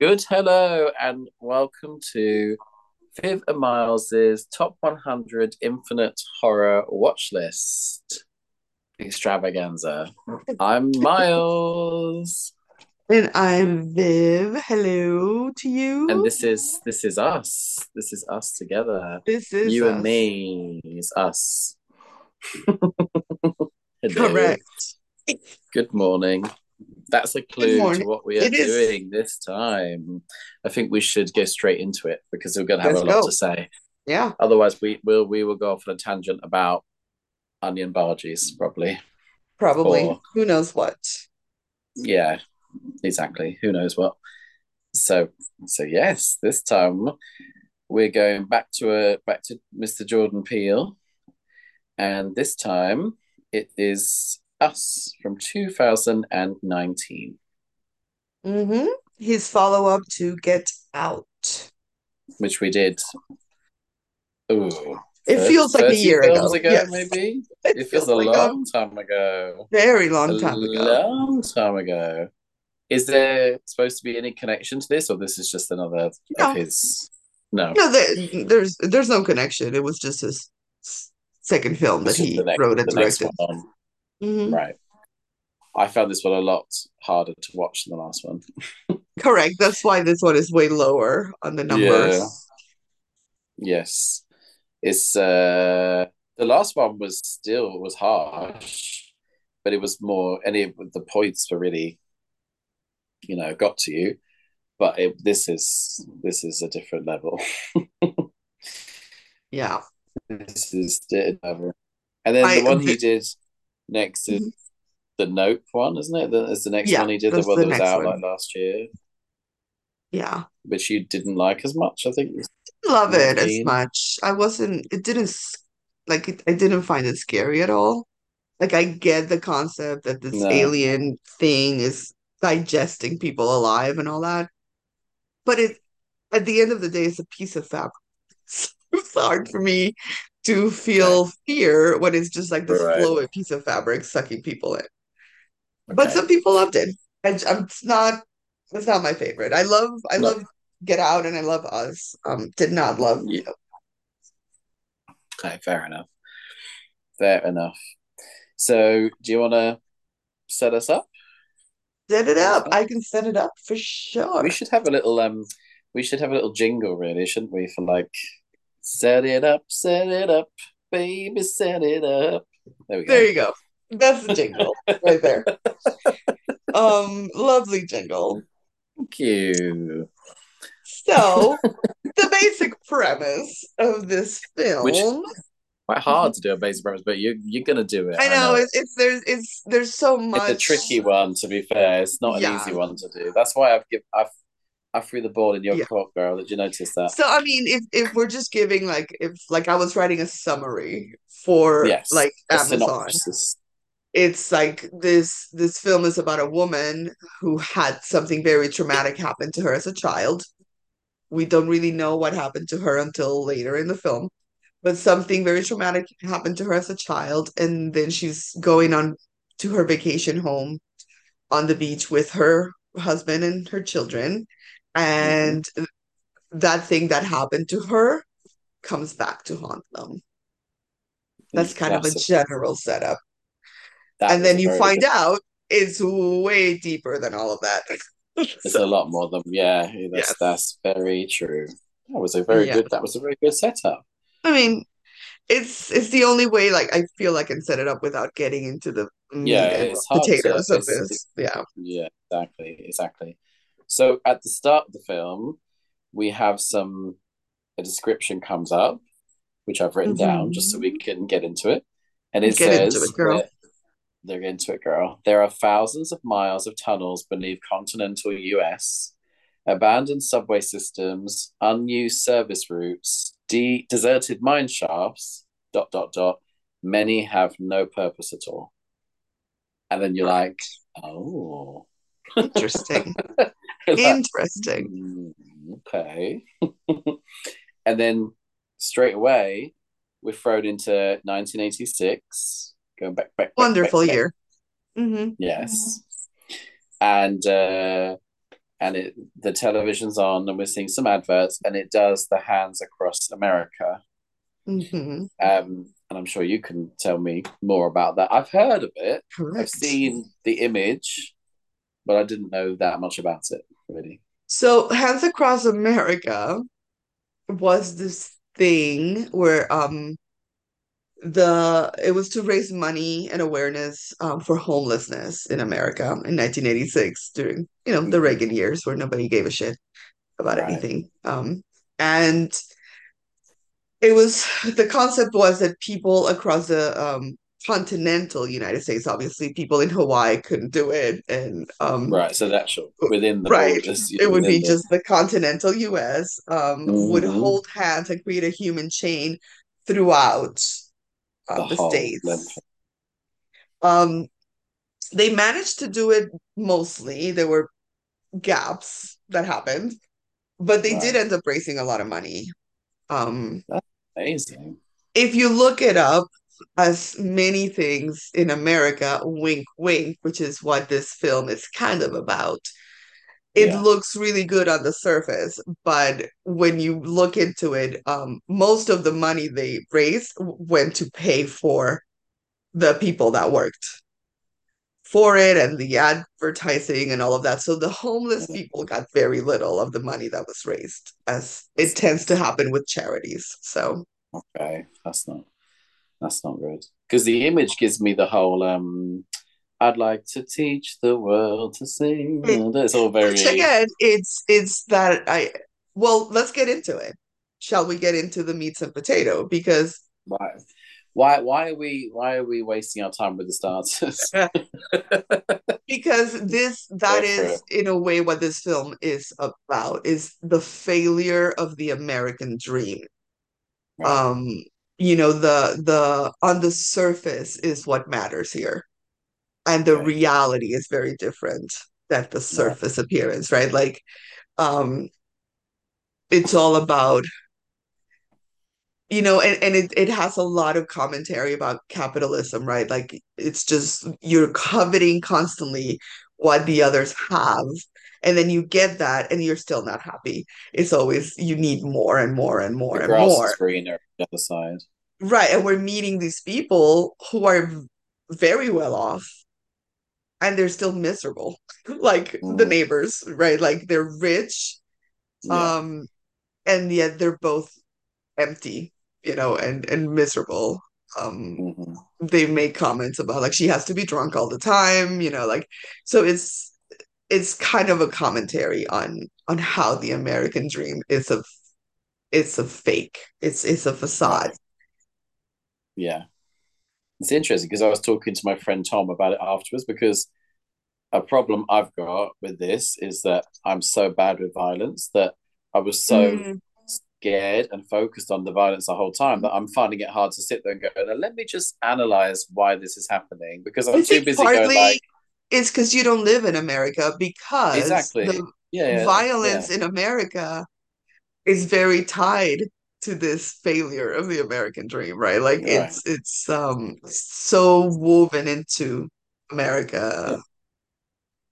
Good hello and welcome to Viv and Miles's Top 100 Infinite Horror Watch List Extravaganza. I'm Miles. And I'm Viv. Hello to you. And this is this is us. This is us together. This is you us. and me. It's us. Correct. Good morning. That's a clue to what we are It is. doing this time. I think we should go straight into it because we're going to have Let's a lot go. to say. Yeah, Otherwise, we will we will go off on a tangent about onion barges, probably. probably. Or- Who knows what? Yeah, exactly. Who knows what? So so yes, this time we're going back to a back to Mr. Jordan Peele, and this time it is Us from 2019, Mm-hmm. His follow-up to Get Out. which we did. Ooh, It feels like a year ago. ago, Yes. maybe. It It feels a like long time ago. very long a time ago. long time ago. Is there supposed to be any connection to this, or this is just another No. of his? No, No, there, there's there's no connection. It was just his second film that he next, wrote and directed. one. Mhm. Right. I found this one a lot harder to watch than the last one. Correct. That's why this one is way lower on the numbers. Yeah. Yes, it's uh the last one was still was harsh, but it was more any of the points were really, you know, got to you. But it, this is this is a different level. Yeah. This is level. And then I- the one he did next is Mhm. the Nope one, isn't it? The, is the next Yeah, one he did, the one that was out one. like last year, Yeah. which you didn't like as much, I think. love Not it as much. I wasn't, it didn't, like, it, I didn't find it scary at all. Like, I get the concept that this No. alien thing is digesting people alive and all that. But it, at the end of the day, it's a piece of fabric. So it's hard for me to feel fear when it's just like this Right. flowy piece of fabric sucking people in. But some people loved it. I'm it's not, it's not my favorite. I love, I No. love Get Out and I love Us. Um, did not love Yeah. Okay, fair enough. Fair enough. So, do you want to set us up? Set it up. I can set it up for sure. We should have a little um, we should have a little jingle, really, shouldn't we? For like, set it up, set it up, baby, set it up. There we go. There you go. That's the jingle right there. Um, lovely jingle. Thank you. So, the basic premise of this film, Which- Quite hard to do a basic premise, but you you're gonna do it. I know it's, it's there's it's there's so much. It's a tricky one, to be fair. It's not an Yeah. easy one to do. That's why I've give I've I threw the ball in your Yeah. court, girl. Did you notice that? So I mean, if if we're just giving like if like I was writing a summary for Yes. like Amazon, synopsis. it's like this this film is about a woman who had something very traumatic happen to her as a child. We don't really know what happened to her until later in the film, but something very traumatic happened to her as a child, and then she's going on to her vacation home on the beach with her husband and her children, Mm-hmm. and that thing that happened to her comes back to haunt them. That's kind of a general setup and then you find good- out it's way deeper than all of that. It's So, a lot more than yeah. That's Yes. that's very true. That was a very Yeah. good. That was a very good setup. I mean, it's it's the only way like I feel I can set it up without getting into the Yeah, hard to- potatoes of this. Yeah. Yeah, exactly, exactly. So at the start of the film, we have some a description comes up, which I've written down just so we mm-hmm. can get into it. And it Get into says it, girl. they're into it, girl. There are thousands of miles of tunnels beneath continental US, abandoned subway systems, unused service routes, de- deserted mine shafts, dot dot dot. Many have no purpose at all. And then you're like, oh. Interesting. Interesting. Okay. and then straight away, we're thrown into 1986, going back, back, back, Wonderful back, year. hmm Yes. And uh, and it the television's on, and we're seeing some adverts, and it does the hands across America. hmm Um, and I'm sure you can tell me more about that. I've heard of it. I've seen the image, but I didn't know that much about it really. So, Hands Across America was this thing where um the it was to raise money and awareness um, for homelessness in America in 1986 during you know the Mhm. Reagan years where nobody gave a shit about Right. anything. Um, and it was the concept was that people across the um, continental United States, obviously people in Hawaii couldn't do it, and um, Right. So that's within the right, borders, it would be the just the continental US um, would Mhm. hold hands and create a human chain throughout the um, the states. length. Um, they managed to do it mostly. There were gaps that happened, but they did end up raising a lot of money. Um, that's Amazing. if you look it up, as many things in America, wink, wink, which is what this film is kind of about. It Yeah. looks really good on the surface, but when you look into it, um, most of the money they raised went to pay for the people that worked for it and the advertising and all of that. So the homeless people got very little of the money that was raised, as it tends to happen with charities. So Okay. That's not that's not good. Because the image gives me the whole um I'd like to teach the world to sing. It- It's all Which very again, it's it's that I well, let's get into it. Shall we get into the meats and potato? Because why why why are we why are we wasting our time with the starters? because this that is in a way what this film is about is the failure of the American dream. Right. Um, you know, the the on the surface is what matters here. And the Okay. reality is very different than the surface appearance, right? Like um it's all about you know and, and it, it has a lot of commentary about capitalism right like it's just you're coveting constantly what the others have and then you get that and you're still not happy it's always you need more and more and more and more greener on the other side. right and we're meeting these people who are very well off and they're still miserable like the Mm. neighbors right like they're rich Yeah. um and yet they're both empty you know and and miserable um Mhm. they make comments about like she has to be drunk all the time you know like so it's it's kind of a commentary on on how the american dream is a it's a fake. It's it's a facade. Yeah. It's interesting because I was talking to my friend Tom about it afterwards because a problem I've got with this is that I'm so bad with violence that I was so Mm, scared and focused on the violence the whole time that I'm finding it hard to sit there and go, let me just analyze why this is happening because I'm too think busy going like, it's because you don't live in america because exactly. the Yeah, yeah, yeah. violence in america is very tied to this failure of the American dream, right? Like Right. it's it's um so woven into America.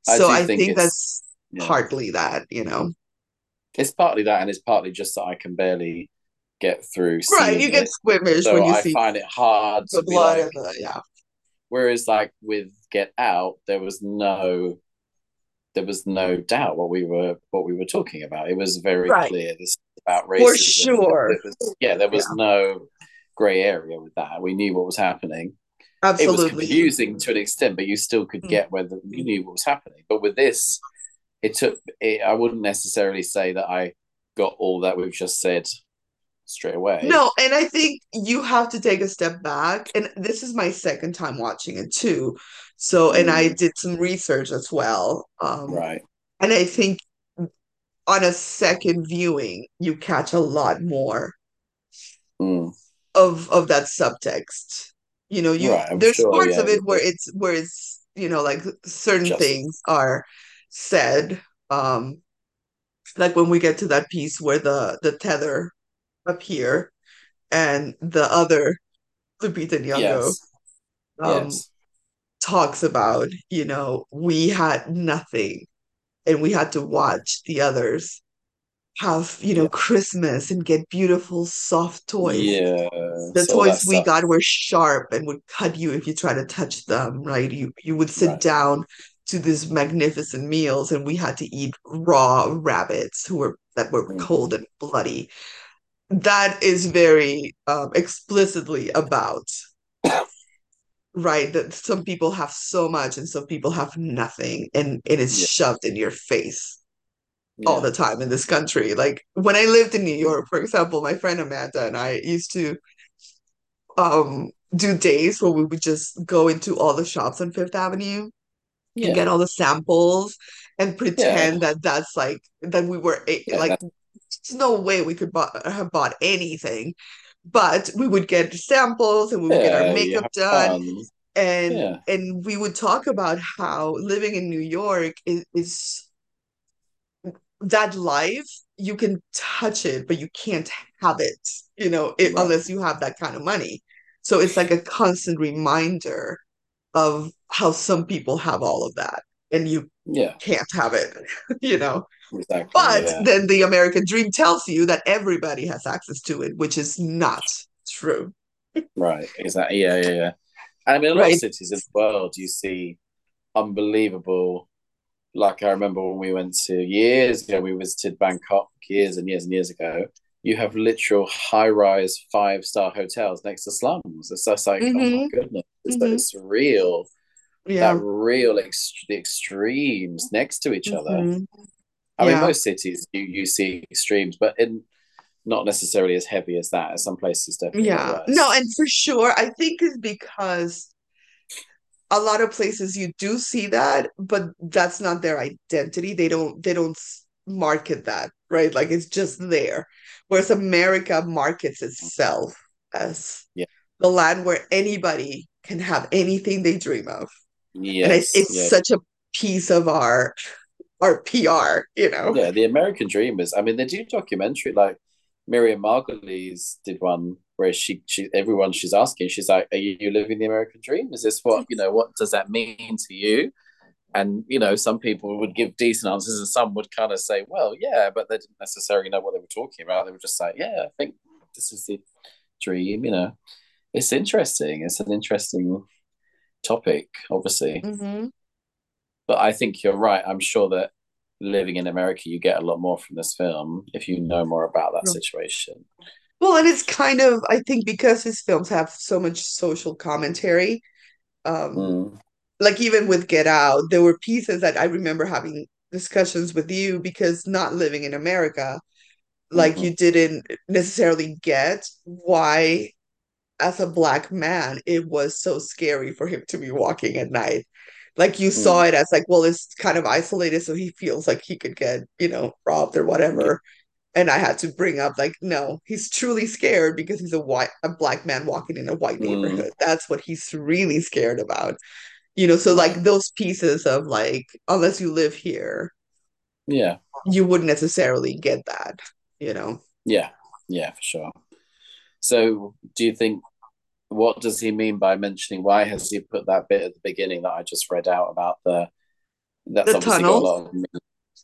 I So I think think that's yeah. partly that, you know. It's partly that and it's partly just that I can barely get through Right, you get it. squeamish So when you I see find it hard the to be blood like the yeah. Whereas, like with Get Out, there was no, there was no doubt what we were what we were talking about. It was very Right. clear. This is about racism. For sure. It was, yeah, there was no grey area with that. We knew what was happening. Absolutely. It was confusing to an extent, but you still could Mm. get whether you knew what was happening. But with this, it took. It, I wouldn't necessarily say that I got all that we've just said straight away. No, and I think you have to take a step back. And this is my second time watching it too. So, and I Mm. did some research as well. Um, Right. and I think on a second viewing, you catch a lot more Mm. of of that subtext. You know, you Right. There's sure. parts Yeah. of it where it's where it's, you know, like certain Just things are said. Um, like when we get to that piece where the the tether appear and the other Lupita Nyong'o yes. um Yes. talks about, you know, we had nothing and we had to watch the others have, you know, Yeah. Christmas and get beautiful soft toys. Yeah. The So toys we stuff. got were sharp and would cut you if you try to touch them, right? You you would sit Right. down to these magnificent meals and we had to eat raw rabbits who were that were cold Mhm. and bloody. That is very um, explicitly about, right? That some people have so much and some people have nothing and it is Yeah. shoved in your face all the time in this country. Like when I lived in New York, for example, my friend Amanda and I used to um do days where we would just go into all the shops on Fifth Avenue and get all the samples and Yeah. pretend that that's like that we were Yeah. like there's no way we could have bought anything, but we would get samples and we would get our makeup done fun. and Yeah. and we would talk about how living in New York is, is that life you can touch it but you can't have it you know it, Right. unless you have that kind of money so it's like a constant reminder of how some people have all of that and you Yeah. can't have it you know Exactly. but Yeah. then the American dream tells you that everybody has access to it which is not true Right. Exactly. Yeah. Yeah. Yeah. And I mean, a lot of cities in the world, you see unbelievable. Like I remember when we went to years ago, we visited Bangkok years and years and years ago. You have literal high-rise five-star hotels next to slums. It's just like, oh my mm-hmm goodness, it's, mm-hmm it's real. That yeah real ex the extremes next to each other. I mean, most cities you you see extremes, but in not necessarily as heavy as that. As some places definitely yeah no and for sure I think it's because a lot of places you do see that, but that's not their identity. They don't they don't market that, right? Like it's just there. Whereas America markets itself as Yeah. the land where anybody can have anything they dream of. And Yes. it's Yeah. such a piece of our our PR, you know. Yeah. The American Dream is. I mean, they do documentary. Like Miriam Margolyes did one where she she everyone she's asking, she's like, "Are you living the American Dream? Is this what you know? What does that mean to you?" And you know, some people would give decent answers, and some would kind of say, "Well, yeah," but they didn't necessarily know what they were talking about. They were just like, "Yeah, I think this is the dream." You know, it's interesting. It's an interesting topic, obviously. hmm But I think you're right. I'm sure that living in America, you get a lot more from this film if you know more about that situation. Well, and it's kind of, I think because his films have so much social commentary, um, Mm, like even with Get Out, there were pieces that I remember having discussions with you because not living in America, like mhm, you didn't necessarily get why, as a black man, it was so scary for him to be walking at night. Like you saw mm, it as like, well, it's kind of isolated, so he feels like he could get, you know, robbed or whatever. And I had to bring up like, no, he's truly scared because he's a white, a black man walking in a white mm, neighborhood. That's what he's really scared about. You know, so like those pieces of like, unless you live here, Yeah, you wouldn't necessarily get that, you know. yeah, yeah, for sure. So, do you think what does he mean by mentioning why has he put that bit at the beginning that I just read out about the that's The obviously got a lot of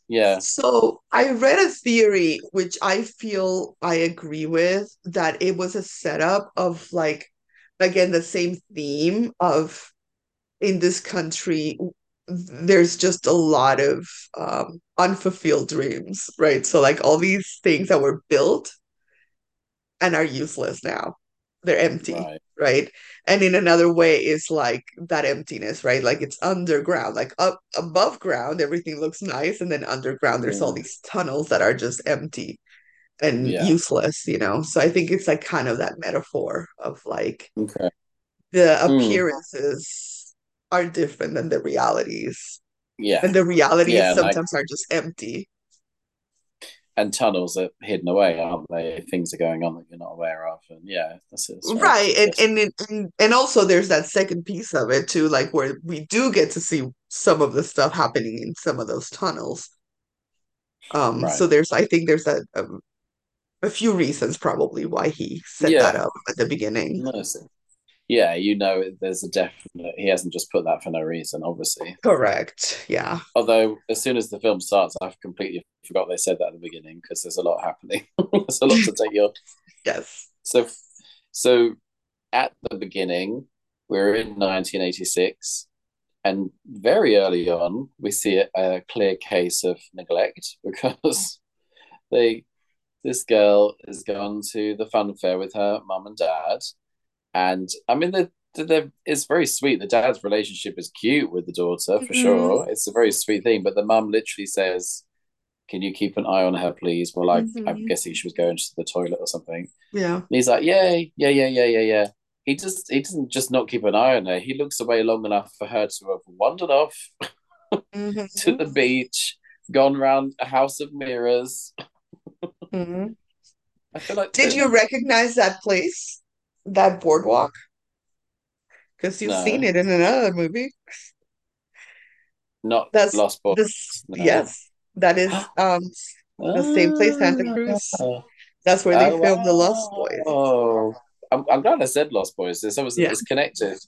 yeah. So I read a theory which I feel I agree with that it was a setup of like again the same theme of in this country there's just a lot of um unfulfilled dreams, right? So like all these things that were built and are useless now. They're empty, Right. right? And in another way is like that emptiness, right? Like it's underground, like up above ground, everything looks nice, and then underground, there's all Mm, these tunnels that are just empty and yeah. useless, you know? So I think it's like kind of that metaphor of like Okay. the Mm, appearances are different than the realities, yeah. and the realities Yeah, sometimes are just empty. And tunnels are hidden away, aren't they? Things are going on that you're not aware of, and yeah, that's very Right, and and and and also there's that second piece of it too, like where we do get to see some of the stuff happening in some of those tunnels. Um, Right. so there's I think there's a a, a few reasons probably why he set that up at the beginning. No, yeah, you know, there's a definite. He hasn't just put that for no reason, obviously. Correct. Yeah. Although, as soon as the film starts, I've completely forgot they said that at the beginning because there's a lot happening. there's a lot to take your. Yes. So, so at the beginning, we're in 1986, and very early on, we see a, a clear case of neglect because they, this girl has gone to the fun fair with her mum and dad, and I mean, the, the, it's very sweet. The dad's relationship is cute with the daughter for Mhm. sure. It's a very sweet thing, but the mum literally says, "Can you keep an eye on her, please?" Well, like I'm Mhm. guessing she was going to the toilet or something. Yeah. And he's like, "Yeah, yeah, yeah, yeah, yeah, yeah." He just he doesn't just not keep an eye on her. He looks away long enough for her to have wandered off Mhm. to the beach, gone round a house of mirrors. Mhm. I feel like Did you recognize that place, that boardwalk? Because you've No. seen it in another movie. not That's Lost Boys? this. No. Yes, that is um the same place, Santa Cruz. Ah. That's where they Oh, filmed The Lost Boys. Oh, I'm, I'm glad I said Lost Boys. It's obviously Yeah. it's connected.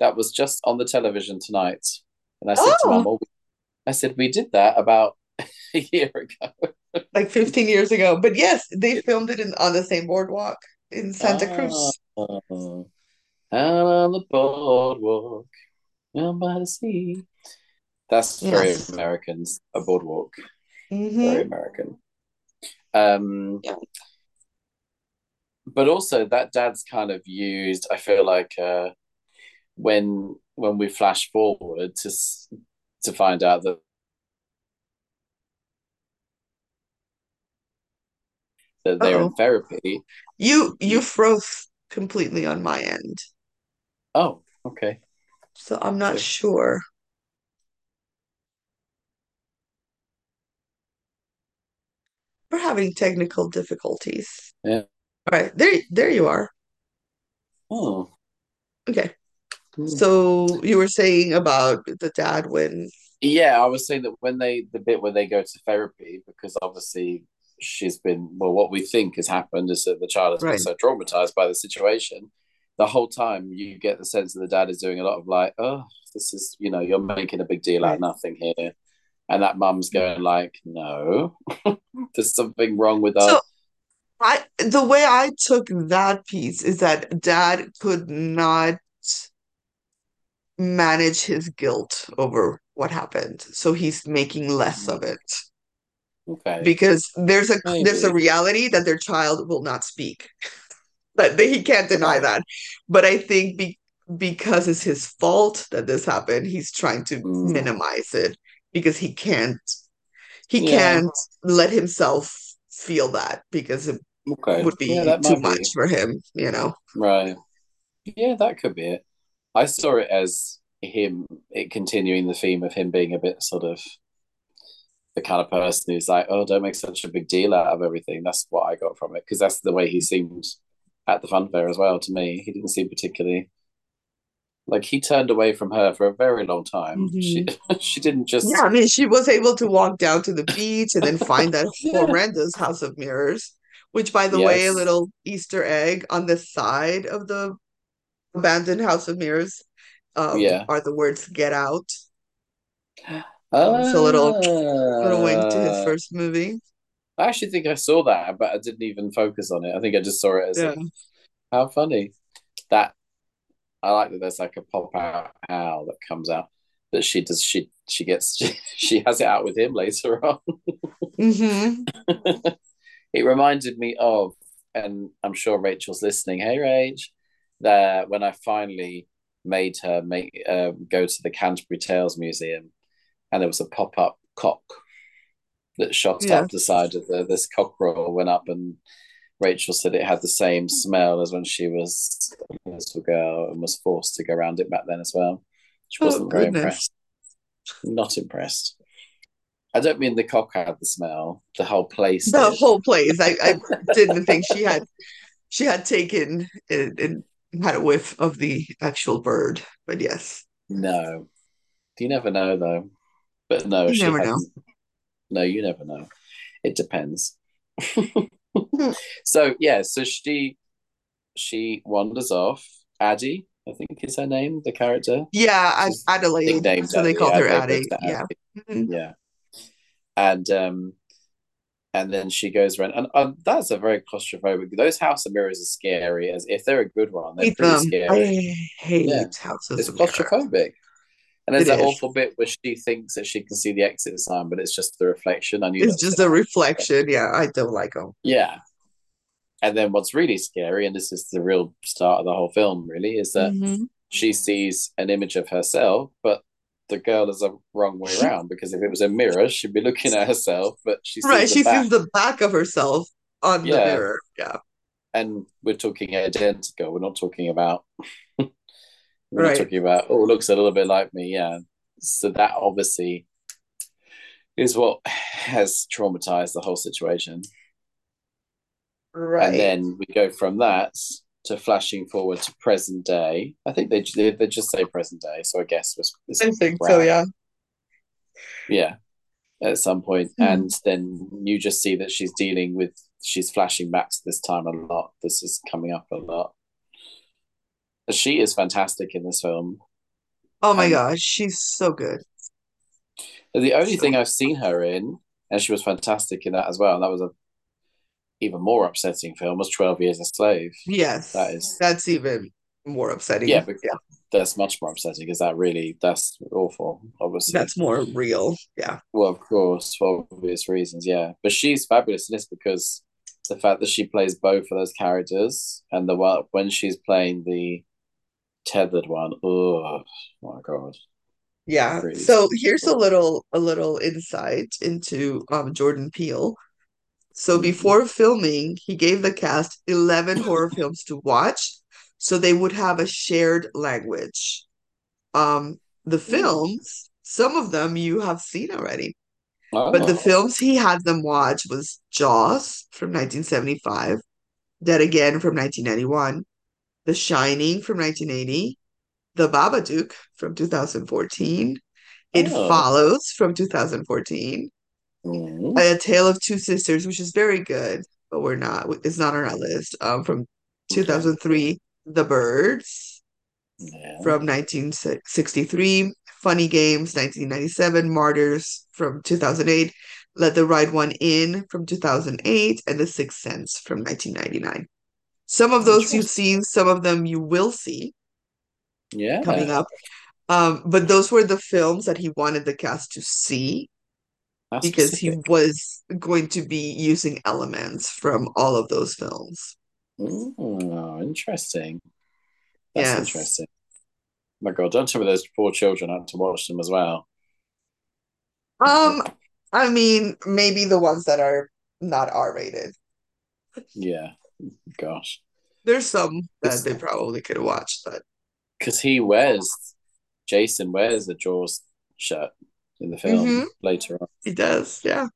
That was just on the television tonight, and I said to Oh. Mum, "Oh, I said we did that about a year ago. Like 15 years ago. But yes, they filmed it in on the same boardwalk in Santa Cruz. Oh, out on the boardwalk, down by the sea. That's very Yes. Americans. A boardwalk, very hmm American. Um, Yeah. but also that dad's kind of used. I feel like uh, when when we flash forward to to find out that that they're in Uh-oh. therapy. You you froze completely on my end. Oh, okay. So I'm not So- sure. We're having technical difficulties. Yeah. All right, there there you are. Oh, Okay. hmm. So you were saying about the dad when Yeah, I was saying that when they the bit where they go to therapy, because obviously she's been well, what we think has happened is that the child has been so traumatized by the situation. The whole time you get the sense that the dad is doing a lot of like, oh, this is you know, you're making a big deal out of nothing here. And that mum's going like, no, there's something wrong with us. So I the way I took that piece is that dad could not manage his guilt over what happened. So he's making less of mm. it okay. because there's a there's a reality that their child will not speak. But he can't deny that. But I think be, because it's his fault that this happened, he's trying to Mm. minimize it because he can't he Yeah. can't let himself feel that because it Okay. would be Yeah, too be. much for him, you know. Right. Yeah, that could be it. I saw it as him, it continuing the theme of him being a bit sort of the kind of person who's like, oh, don't make such a big deal out of everything. That's what I got from it because that's the way he seemed at the fun fair as well to me. He didn't seem particularly like he turned away from her for a very long time. She she didn't just Yeah, I mean, she was able to walk down to the beach and then find that horrendous house of mirrors, which, by the way, a little Easter egg on the side of the abandoned house of mirrors, um, Yeah. are the words "Get Out." Um, so a little little wink to his Ah. first movie. I actually think I saw that, but I didn't even focus on it. I think I just saw it as Yeah. how funny. That I like that there's like a pop out owl that comes out that she does she she gets she, she has it out with him later on. hmm it reminded me of, and I'm sure Rachel's listening. Hey, Rach, that when I finally made her make um, go to the Canterbury Tales Museum, and there was a pop up cock that shot Yeah. up the side of the this cockerel went up, and Rachel said it had the same smell as when she was a little girl and was forced to go around it back then as well. She Oh, wasn't very goodness. impressed. Not impressed. I don't mean the cock had the smell. The whole place. The did. whole place. I, I didn't think she had she had taken it and had a whiff of the actual bird, but yes. No, you never know though. But no, You she never know. hadn't. No, you never know. It depends. so yeah, so she she wanders off Addie, I think is her name, the character. Yeah, She's Adelaide. So they Addie. called her gave Addie. Yeah. Addie. Mhm. Yeah. And um and then she goes around and um, that's a very claustrophobic those house of mirrors are scary as if they're a good one, they're Hate pretty them. scary. I hate Yeah. houses It's of mirrors. claustrophobic. And there's It that is. awful bit where she thinks that she can see the exit sign, but it's just the reflection. I knew It's just a reflection. Yeah, I don't like them. Yeah. And then what's really scary, and this is the real start of the whole film, really, is that Mhm. she sees an image of herself, but the girl is a wrong way around because if it was a mirror, she'd be looking at herself, but she sees Right, the she back. sees the back of herself on the mirror. Yeah. And we're talking identical. We're not talking about we're Right. not talking about oh, looks a little bit like me. Yeah. So that obviously is what has traumatized the whole situation. Right. And then we go from that to flashing forward to present day. I think they they, they just say present day, so I guess was I think so, yeah. yeah at some point. Hmm. and then you just see that she's dealing with she's flashing back to this time a lot. This is coming up a lot. She is fantastic in this film. Oh my And- gosh, she's so good. The only So- thing I've seen her in, and she was fantastic in that as well, and that was a even more upsetting film, was Twelve Years a Slave. Yes. That is- That's even more upsetting. Yeah, yeah. That's much more upsetting because that really that's awful, obviously. That's more real. Yeah. Well, of course, for obvious reasons, yeah. But she's fabulous in this because the fact that she plays both of those characters and the when she's playing the tethered one, oh my god. Yeah. Really So here's a little a little insight into um Jordan Peele. So Mhm. before filming, he gave the cast 11 horror films to watch so they would have a shared language. Um the films, some of them you have seen already. But the Oh, films he had them watch was Jaws from 1975, Dead Again from 1991, The Shining from 1980, The Babadook from 2014, It Oh. Follows from 2014, Mhm. A Tale of Two Sisters, which is very good, but we're not, it's not on our list, um, from 2003, The Birds yeah. from 1963, Funny Games 1997, Martyrs from 2008, Let the Right One In from 2008, and The Sixth Sense from 1999. Some of those you've seen, some of them you will see yeah. coming up. Um, but those were the films that he wanted the cast to see That's because specific. he was going to be using elements from all of those films. Oh, interesting. That's Yes. interesting. my god, don't tell me those poor children had to watch them as well. Um, I mean, maybe the ones that are not R-rated. Yeah. Gosh. There's some that they probably could have watched, but Because he wears Jason wears a Jaws shirt in the film Mhm. later on. he does, yeah.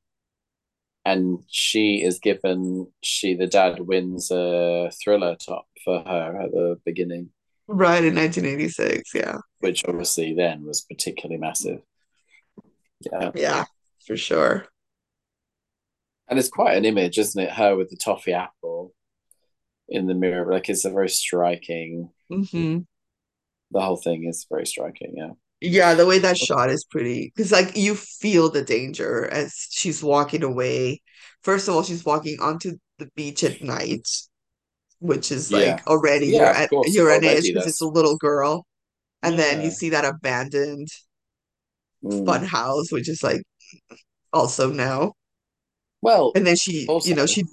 and she is given she the dad wins a thriller top for her at the beginning Right in 1986, yeah. which obviously then was particularly massive yeah Yeah, for sure. and it's quite an image isn't it her with the toffee apple in the mirror like it's a very striking hmm the whole thing is very striking yeah Yeah, the way that shot is pretty because like you feel the danger as she's walking away. First of all, she's walking onto the beach at night, which is like Yeah. already Yeah, you're at course, you're already edge because it's a little girl. And then you see that abandoned Mm. fun house, which is like also no. well And then she, you know, she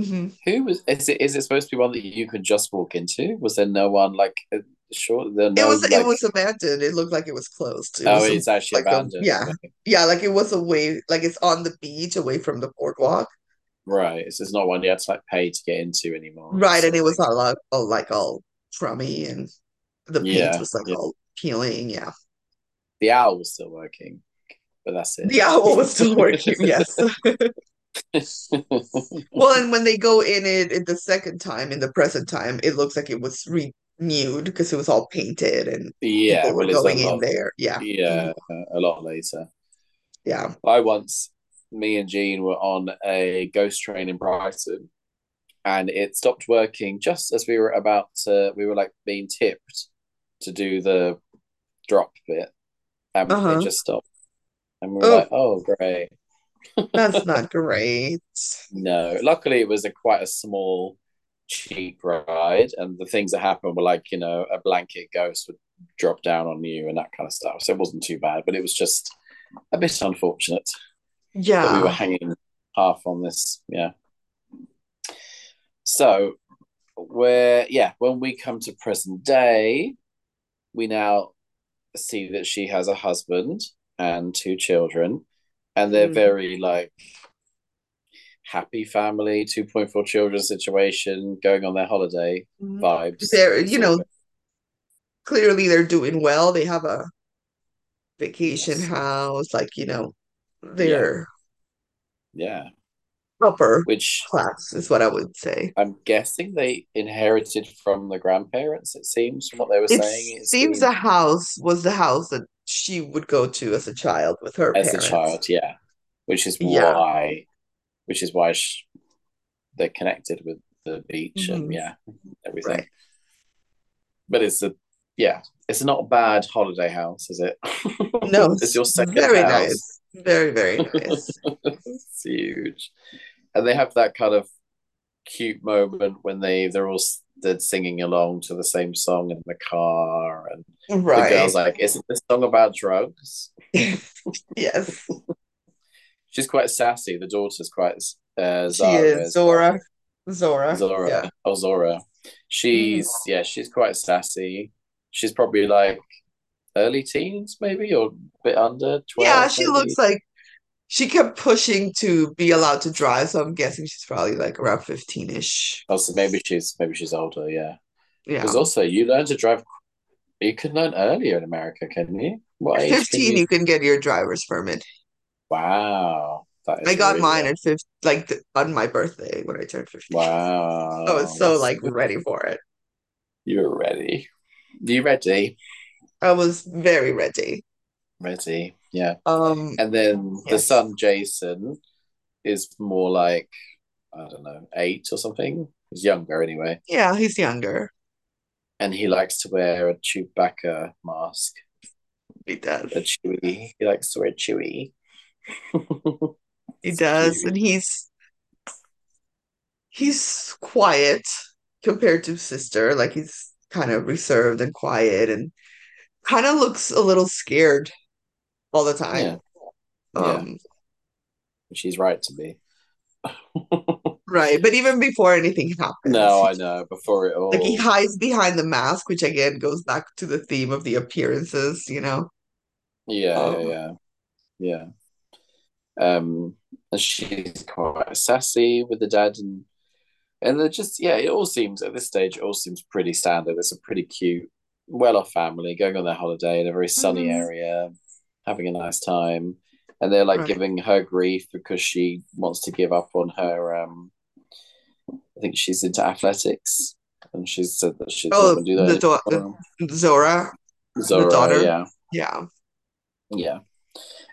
Mhm. who was is it is it supposed to be one that you could just walk into was there no one like uh, sure there It was like it was abandoned. It looked like it was closed. It oh was a- it's actually like a- abandoned yeah. okay. yeah, like it was away, like it's on the beach away from the boardwalk. Right. So it's not one you had to like pay to get into anymore. Right, and it was like, all like, all like all crummy and the paint Yeah, was like yeah. all peeling. Yeah. the owl was still working, but that's it. The owl was still working, yes. Well, and when they go in it in the second time, in the present time, it looks like it was renewed because it was all painted and yeah, people were well, going a in lot. there. Yeah. Yeah, a lot later. Yeah. I once, me and Jean were on a ghost train in Brighton, and it stopped working just as we were about to. We were like being tipped to do the drop bit, and Uh-huh. it just stopped. And we were Oh. like, "Oh, great." That's not great. No, luckily it was a quite a small, cheap ride, and the things that happened were like you know a blanket ghost would drop down on you and that kind of stuff. So it wasn't too bad, but it was just a bit unfortunate that we were hanging half on this. Yeah. So we're yeah when we come to present day, we now see that she has a husband and two children, and they're Mm. very like happy family, 2.4 children situation, going on their holiday vibes. They're, you know, clearly they're doing well. They have a vacation Yes. house, like, you know, they're yeah, upper which class is what I would say. I'm guessing they inherited from the grandparents, it seems, from what they were It saying. It seems the house was the house that she would go to as a child with her as a child, yeah. Which is Yeah. why, which is why sh they're connected with the beach and Mhm. yeah, everything. Right. But it's a yeah, it's not a bad holiday house, is it? No, it's your second very house. nice. Very, very nice. it's huge, and they have that kind of cute moment when they they're all stood singing along to the same song in the car, and the Right. girl's like, "Isn't this song about drugs?" Yes, She's quite sassy. The daughter's quite uh, she is. Zora. Zora. Zora. Yeah. Mm. Oh, Zora. She's yeah, she's quite sassy. She's probably like early teens, maybe, or a bit under 12. Yeah, she maybe. looks like she kept pushing to be allowed to drive, so I'm guessing she's probably like around 15-ish. Oh, so maybe she's maybe she's older, yeah. Yeah. Because also you learn to drive you can learn earlier in America, can you? What At age can 15, you? you can get your driver's permit. Wow. I got really mine at 15, like on my birthday when I turned 15. Wow. I was so That's like ready for it. You're ready. You ready? I was very ready. Ready. Yeah. Um, And then the son Jason is more like I don't know, eight or something. He's younger anyway. yeah, he's younger. And he likes to wear a Chewbacca mask. He does. A Chewie. He likes to wear Chewie. He does, and he's he's quiet compared to sister. Like he's kind of reserved and quiet, and kind of looks a little scared all the time. Yeah. Um, She's right to be. right. But even before anything happens, No, I know. Before it all. like he hides behind the mask, which again goes back to the theme of the appearances, you know. Yeah, Um, yeah, yeah. Yeah. Um, and she's quite sassy with the dad and and they're just yeah, it all seems at this stage it all seems pretty standard. It's a pretty cute, well-off family going on their holiday in a very sunny Mhm. area, having a nice time. And they're like Right. giving her grief because she wants to give up on her um I think she's into athletics and she said that she's not Oh, gonna do that the anymore. Zora, Zora, daughter? yeah. yeah, Yeah.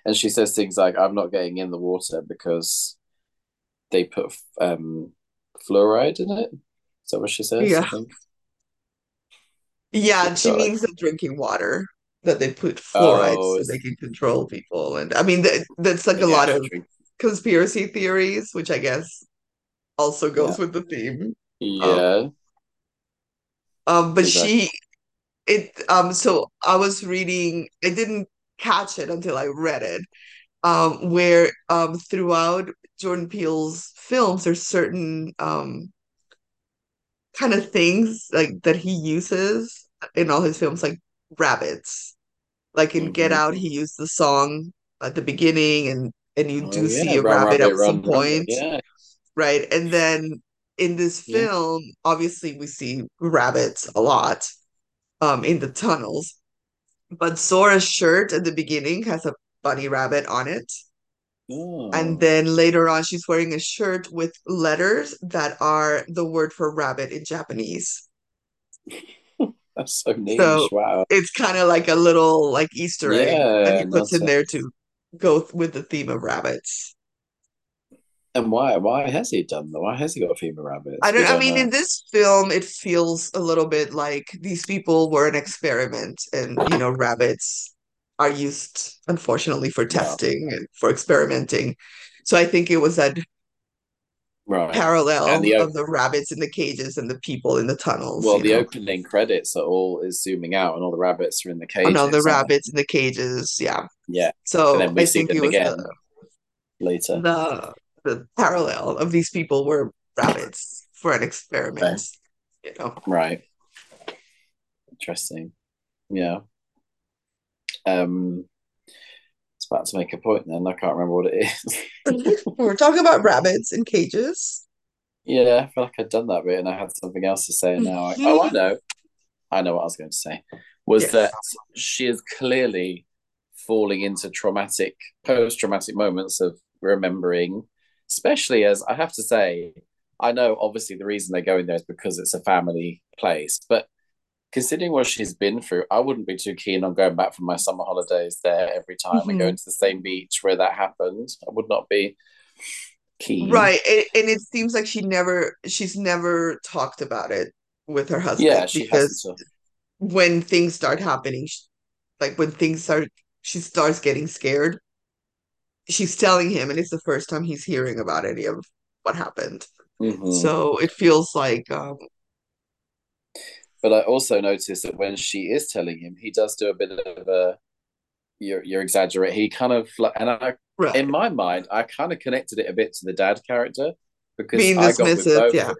And she says things like, I'm not getting in the water because they put um, fluoride in it. Is that what she says? Yeah. yeah. She means the drinking water that they put fluoride Oh, so they can control people. And I mean, that, that's like a lot of conspiracy theories, which I guess also goes Yeah. with the theme. Yeah. Um, but Exactly. she, it, um, so I was reading, I didn't catch it until I read it, um, where um throughout Jordan Peele's films, there's certain um kind of things like that he uses in all his films, like rabbits. Like in Get Mhm. Out, he used the song at the beginning, and and you Oh, do see a Run, rabbit rabbit, at some point. Yeah. right? And then in this Yeah. film, obviously we see rabbits a lot um in the tunnels. But Zora's shirt at the beginning has a bunny rabbit on it. Oh. And then later on, she's wearing a shirt with letters that are the word for rabbit in Japanese. That's so niche. So wow. it's kind of like a little like Easter egg that Yeah. he puts in nonsense. there to go th- with the theme of rabbits. And why? Why has he done that? Why has he got a female rabbits? I don't I mean in this film it feels a little bit like these people were an experiment and you know rabbits are used unfortunately for testing and for experimenting. So I think it was that right. And parallel the o- of the rabbits in the cages and the people in the tunnels, well, the know. opening credits are all is zooming out, and all the rabbits are in the the cages, aren't they? rabbits in the cages, yeah. Yeah. And So I see think it them was the later. the the parallel of these people were rabbits for an Okay. experiment, you know. Right. Interesting. Yeah. Um, about to make a point then. I can't remember what it is. We're talking about rabbits in cages. yeah, I feel like I'd done that bit and I had something else to say now. I, oh, I know. I know what I was going to say. Was Yes. that she is clearly falling into traumatic, post traumatic moments of remembering, especially as I have to say, I know obviously the reason they're going there is because it's a family place, but considering what she's been through, I wouldn't be too keen on going back for my summer holidays there every time and Mhm. going to the same beach where that happened. I would not be keen. Right. And, and it seems like she never she's never talked about it with her Yeah, husband she because when things start happening, like when things start she starts getting scared, she's telling him and it's the first time he's hearing about any of what happened. Mhm. So it feels like um But I also noticed that when she is telling him, he does do a bit of a you're you're exaggerating. He kind of and I right, in my mind, I kind of connected it a bit to the dad character because being I got with both. yeah.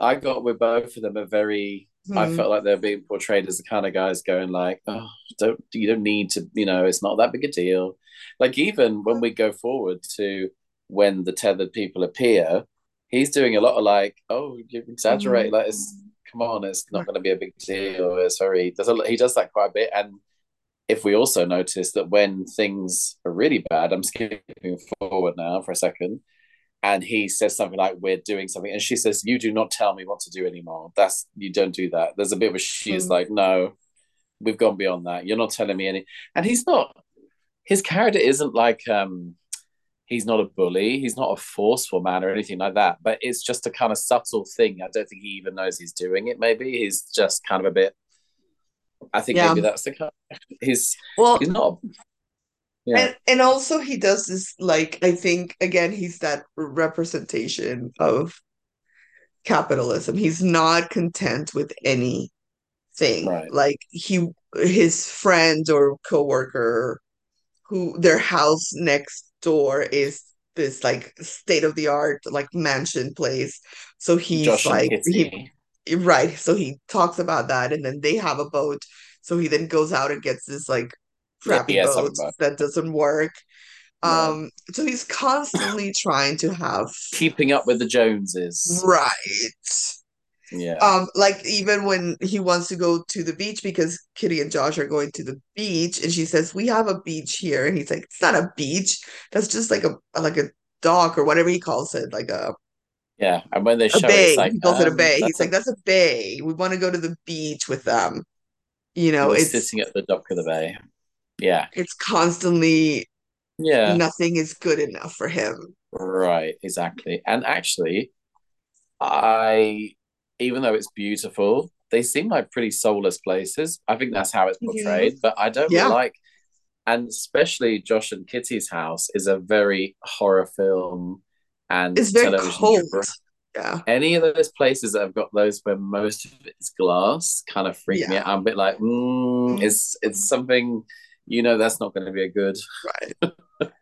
I got with both of them a very. I Mhm. felt like they're being portrayed as the kind of guys going like, "Oh, don't you don't need to, you know, it's not that big a deal." Like even when we go forward to when the tethered people appear, he's doing a lot of like, "Oh, you exaggerate, Mhm. like it's come on, it's not going to be a big deal." It's very he does a, he does that quite a bit, and if we also notice that when things are really bad, I'm skipping forward now for a second, and he says something like, "We're doing something," and she says, "You do not tell me what to do anymore. That's you don't do that." There's a bit of a she is Mhm. like, "No, we've gone beyond that. You're not telling me any." And he's not. His character isn't like um he's not a bully. He's not a forceful man or anything like that. But it's just a kind of subtle thing. I don't think he even knows he's doing it. Maybe he's just kind of a bit. I think Yeah. maybe that's the kind. He's Well, he's not. Yeah. and and also he does this like I think again he's that representation of capitalism. He's not content with anything. Right. Like he his friend or coworker who their house next door is this like state of the art like mansion place. So he's Josh like he right. So he talks about that and then they have a boat. So he then goes out and gets this like crappy has boat that doesn't work. right. Um, so he's constantly trying to have keeping up with the Joneses. right. Yeah. Um, like even when he wants to go to the beach because Kitty and Josh are going to the beach, and she says, "We have a beach here," and he's like, "It's not a beach. That's just like a like a dock or whatever he calls it, like a yeah. And when they a show it, bay. like, He calls it a um, bay. He's that's like, "That's a bay. We want to go to the beach with them." You know, it's sitting at the dock of the bay. Yeah. it's constantly Yeah. nothing is good enough for him. Right. Exactly. And actually, I, even though it's beautiful, they seem like pretty soulless places. I think that's how it's portrayed, but I don't Yeah. like, and especially Josh and Kitty's house is a very horror film and It's very television cold. dra- Yeah. any of those places that have got those where most of it's glass kind of freak me out. I'm a bit like, mm, Mm. it's it's something, you know, that's not going to be a good. Right.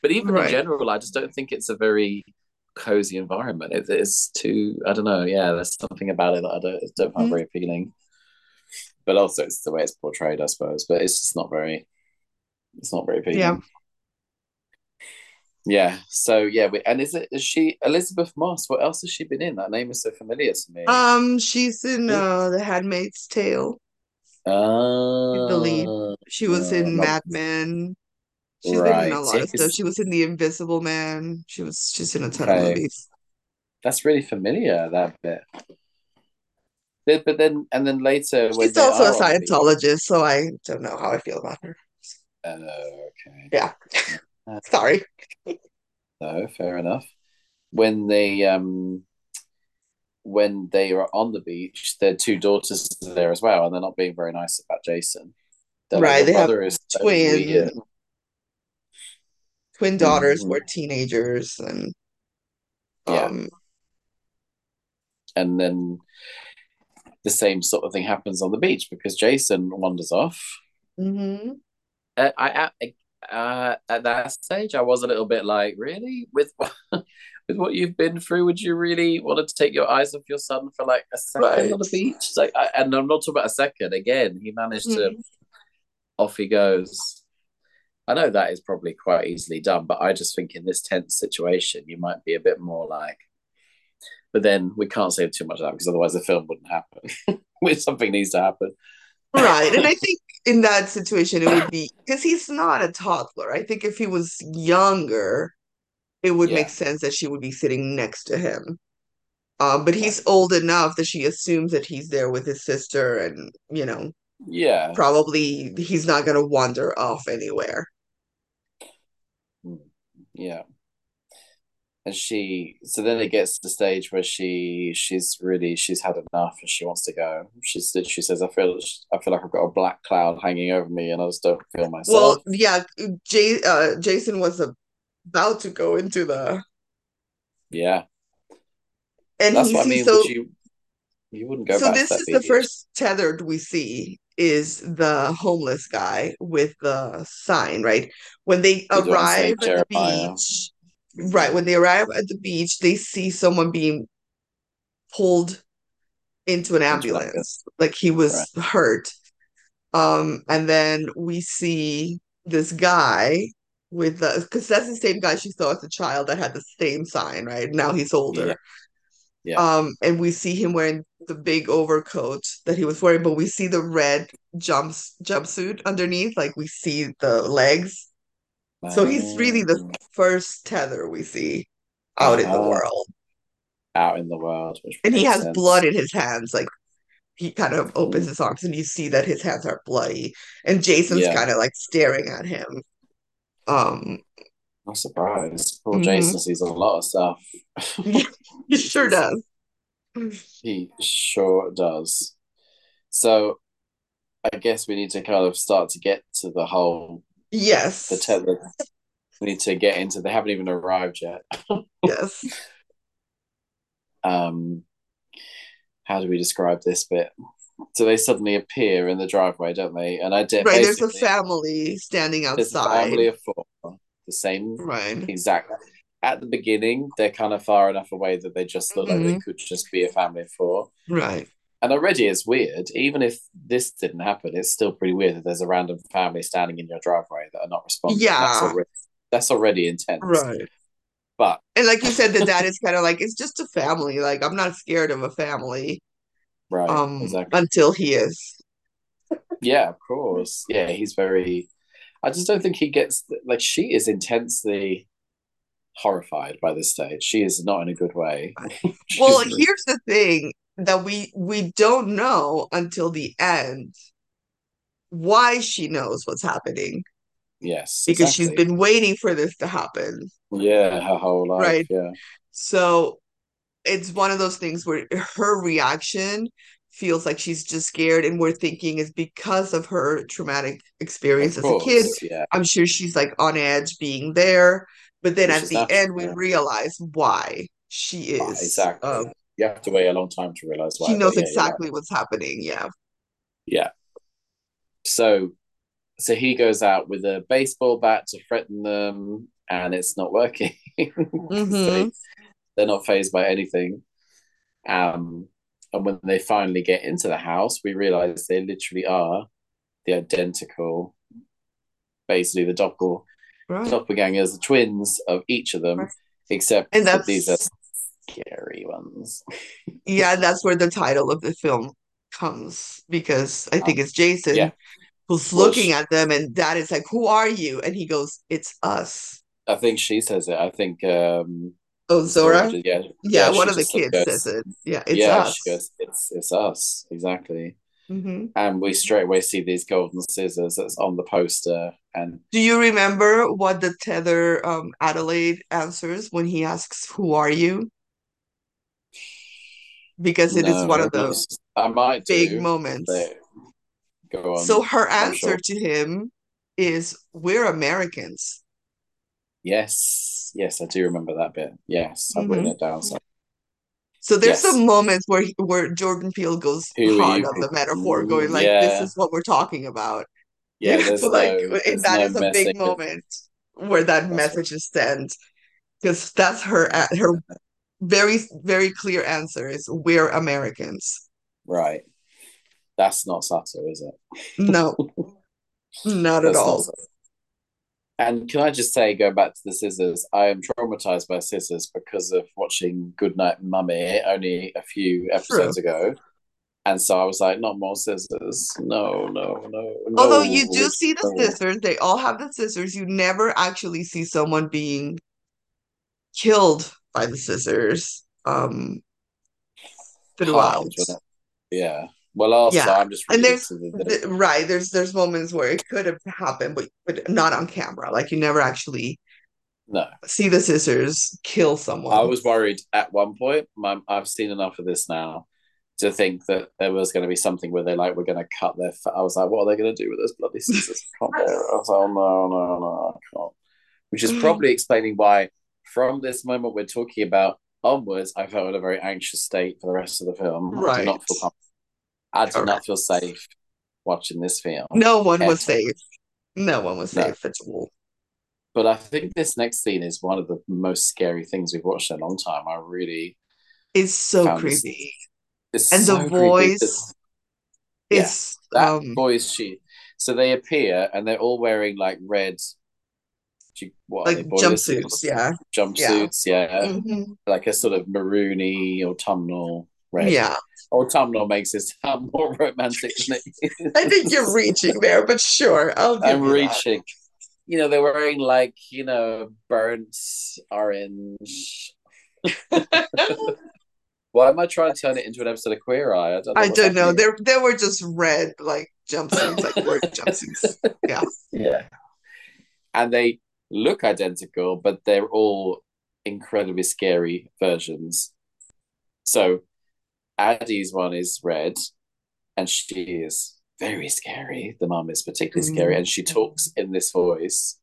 But even in general, I just don't think it's a very cozy environment. It, it's too, I don't know. Yeah, there's something about it that I don't don't find Mhm. very appealing. But also, it's the way it's portrayed, I suppose. But it's just not very, it's not very appealing. Yeah. Yeah. So yeah, we, and is it is she Elisabeth Moss? What else has she been in? That name is so familiar to me. Um, she's in uh The Handmaid's Tale. She's I lead. Uh, She was uh, in Mad Men. She's been in a right. lot of stuff. She was in The Invisible Man. She was she's in a ton of movies. That's really familiar, that bit. But then and then later when She's also a. Scientologist, so I don't know how I feel about her. Oh, okay. Yeah. Sorry. No, fair enough. when they um when they are on the beach, their two daughters are there as well, and they're not being very nice about Jason. They're Right, they have is so twin. Twin daughters Mhm. were teenagers and Yeah, um and then the same sort of thing happens on the beach because Jason wanders off. mhm. Uh, I, I uh, at that stage, I was a little bit like, really, with with what you've been through, would you really want to take your eyes off your son for like a second Right. on the beach? It's like, I, and I'm not talking about a second. Again, he managed to. Mhm. Off he goes. I know that is probably quite easily done, but I just think in this tense situation, you might be a bit more like. But then we can't say too much of that because otherwise the film wouldn't happen. Which something needs to happen. Right. And I think in that situation it would be because he's not a toddler. I think if he was younger, it would make sense that she would be sitting next to him. Um, but he's old enough that she assumes that he's there with his sister and, you know, Yeah, probably he's not gonna wander off anywhere. Yeah. And she, so then it gets to the stage where she, she's really, she's had enough and she wants to go. She's, she says, I feel, I feel like I've got a black cloud hanging over me and I just don't feel myself. Well, yeah, Jay uh Jason was about to go into the Yeah, and that's what I mean. So you, you wouldn't go so back to this is the first tethered we see is the homeless guy with the sign, right? When they arrive at the beach, right, when they arrive at the beach, they see someone being pulled into an ambulance. like he Right. was hurt. Um, and then we see this guy with the because that's the same guy she saw as a child that had the same sign, right? Now he's older. Yeah, Um, and we see him wearing the big overcoat that he was wearing, but we see the red jumps jumpsuit underneath, like we see the legs. So he's really the first tether we see out in the world. Out in the world, which And he has sense. blood in his hands, like he kind of opens his arms and you see that his hands are bloody. And Jason's Yeah, kind of like staring at him. Um, I'm surprised. Poor mhm. Jason sees a lot of stuff. He sure does. He sure does. So I guess we need to kind of start to get to the whole Yes. the tether. We need to get into. They haven't even arrived yet. yes. Um, how do we describe this bit? So they suddenly appear in the driveway, don't they? And I did Right, there's a family standing outside. family of four, the same Right. exact. At the beginning, they're kind of far enough away that they just look like they Mhm. could just be a family of four. Right. And already it's weird. Even if this didn't happen, it's still pretty weird that there's a random family standing in your driveway that are not responding. That's Yeah, already that's already intense. right. But And like you said, the dad is kind of like, it's just a family. Like, I'm not scared of a family. right, Um, exactly. until he is. Yeah, of course. Yeah, he's very. I just don't think he gets like she is intensely horrified by this stage. She is not in a good way. Well, really- here's the thing that we we don't know until the end why she knows what's happening yes, because she's been waiting for this to happen. Yeah, her whole life. Right. Yeah, So it's one of those things where her reaction feels like she's just scared, and we're thinking is because of her traumatic experience of as a kid. Yeah, I'm sure she's like on edge being there, but then at the end we yeah. realize why she Ah, is. exactly. Um, You have to wait a long time to realize why. she knows yeah, exactly what's happening. Yeah. Yeah. So, so he goes out with a baseball bat to threaten them, and it's not working they, hmm they're not phased by anything. Um, and when they finally get into the house, we realize they literally are the identical, basically the doppel Right. doppelgangers, the twins of each of them, Right. except And that these are scary ones. yeah, that's where the title of the film comes because I think it's Jason Yeah. who's Well, looking sh- at them and dad is like, Who are you? And he goes, It's us. I think she says it. I think um, Oh, Zora, Zora? yeah, Yeah, yeah, one of the just sort of kids goes, says it. Yeah, it's yeah, us. she goes, it's it's us exactly. hmm and we straight away see these golden scissors that's on the poster. And Do you remember what the tether um Adelaide answers when he asks, "Who are you?" Because it is one of those I might big do. moments. Go So her answer sure. to him is, "We're Americans." Yes, yes, I do remember that bit. Yes, I've written hmm it down. So So there's yes, some moments where where Jordan Peele goes who hard on the metaphor, going like, "This is what we're talking about." Yeah. There's like, no, there's that no is a big moment where that message is sent because that's her her very very clear answer is, "We're Americans." Right. That's not subtle, is it? No, not at not all. subtle. And can I just say, going back to the scissors, I am traumatized by scissors because of watching Goodnight Mummy only a few True. episodes ago. And so I was like, not more scissors. No, no, no, Although no, you do Richard, see the scissors, they all have the scissors. You never actually see someone being killed by the scissors um throughout. Yeah. Well, also, Yeah. I'm just And there's the, right, there's there's moments where it could have happened, but but not on camera. Like you never actually no. see the scissors kill someone I was worried at one point. My, I've seen enough of this now to think that there was going to be something where they're like, we're going to cut their. Fa-. I was like, what are they going to do with those bloody scissors? I can't bear it. I was like, oh, no, no, no, I can't. Which is mm. probably explaining why, from this moment we're talking about onwards, I felt in a very anxious state for the rest of the film. Right. not feel comfortable. I did not feel safe watching this film. No one was safe. No one was No. safe at all. But I think this next scene is one of the most scary things we've watched in a long time. I really It's so this. creepy. It's And the so creepy. voice It's- Yeah. is that um voice she so they appear and they're all wearing like red what like they boiler suits jumpsuits, yeah. jumpsuits yeah, hmm like a sort of maroony autumnal red Yeah. Autumnal makes it sound more romantic than it is I think you're reaching there, but sure, I'll i'm you that. reaching you know they're wearing like you know burnt orange why am i trying to turn it into an episode of queer eye i don't know I don't know. There there were just red like jumpsuits, like work jumpsuits. Yeah. Yeah. And they look identical, but they're all incredibly scary versions. So Addie's one is red, and she is very scary. The mum is particularly scary, and she talks mm. in this voice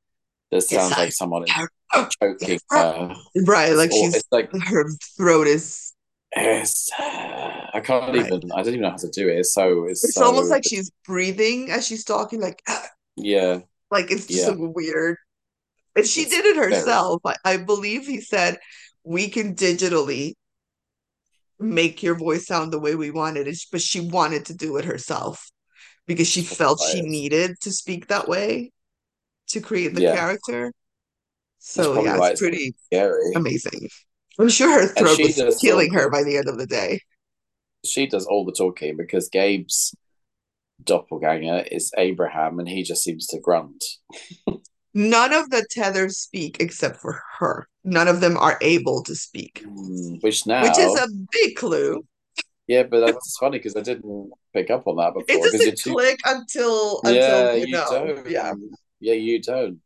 that sounds I- like someone is Oh, choking her. Right, like Or she's like her throat is it's, I can't Right. even. I don't even know how to do it. It's so it's, it's so almost like she's breathing as she's talking, like yeah like it's just Yeah. so weird. And she It's did it very- herself. I, I believe he said we can digitally make your voice sound the way we wanted it, but she wanted to do it herself because she felt she needed to speak that way to create the Yeah. character. So yeah, it's pretty scary. amazing. I'm sure her throat was does killing her by the end of the day. she does all the talking because Gabe's doppelganger is Abraham and he just seems to grunt. None of the tethers speak except for her. None of them are able to speak, Mm, Which now, which is a big clue. yeah, but that's funny because I didn't pick up on that before. It 'cause doesn't you're too- click until yeah, until you you know. don't. Yeah, yeah, you don't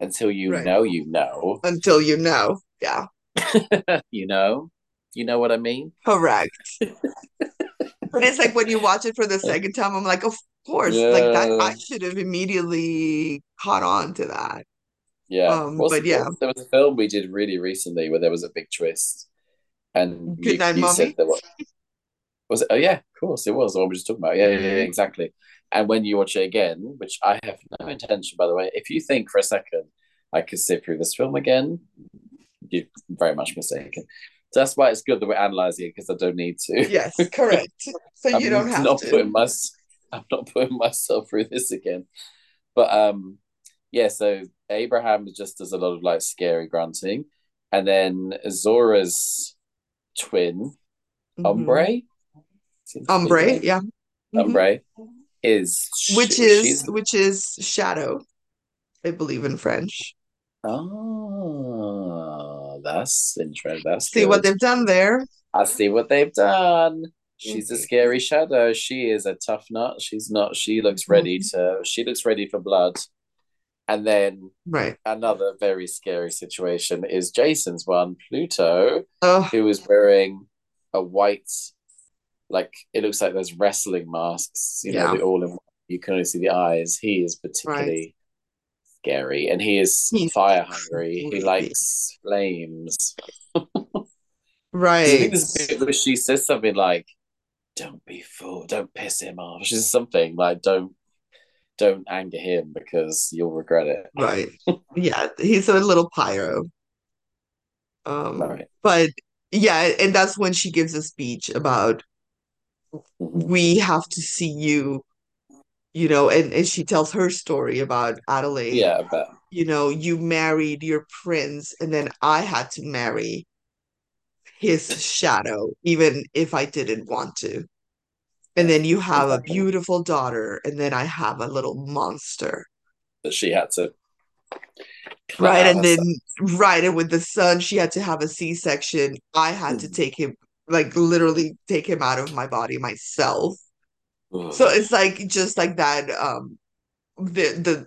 until you Right. know. You know, until you know. Yeah, you know, you know what I mean. correct. But it's like when you watch it for the second time, I'm like, of course, like that. I should have immediately caught on to that. Yeah, Um, What's but yeah. there was a film we did really recently where there was a big twist, and you, Night, you said there was. Was it? Oh yeah, of course it was. The one we were just talking about. Yeah, yeah, yeah, Mhm. exactly. And when you watch it again, which I have no intention, by the way, if you think for a second I could sit through this film again, you're very much mistaken. So that's why it's good that we're analyzing it because I don't need to. Yes, correct. So you don't have not to. putting my, I'm not putting myself through this again. But um, yeah. So Abraham just does a lot of like scary grunting, and then Zora's twin, Mhm. Ombre, Seems to be Ombre, yeah. Mhm. Ombre is Which she- is she's which is shadow, I believe in French. oh that's interesting. That's See what they've done there. I see what they've done. she's a scary shadow. She is a tough nut. She's not. She looks mm-hmm. ready to. She looks ready for blood. And then right. another very scary situation is Jason's one, Pluto, Oh, who is wearing a white, like it looks like those wrestling masks. You know, Yeah. the all in. One. You can only see the eyes. He is particularly scary, and he is He's fire hungry. He likes flames. Right. think this bit where she says something like, "Don't be fool, don't piss him off." She's something like, "Don't, don't anger him because you'll regret it." Right. Yeah, he's a little pyro. Um, Right. but yeah, and that's when she gives a speech about we have to see you, you know, and, and she tells her story about Adelaide. Yeah, but You know, you married your prince, and then I had to marry his shadow, even if I didn't want to. And then you have a beautiful daughter, and then I have a little monster. that she had to Right, and then herself. right, and with the son, she had to have a C-section. I had to Mhm. take him, like literally take him out of my body myself. Ugh. So it's like just like that, um, the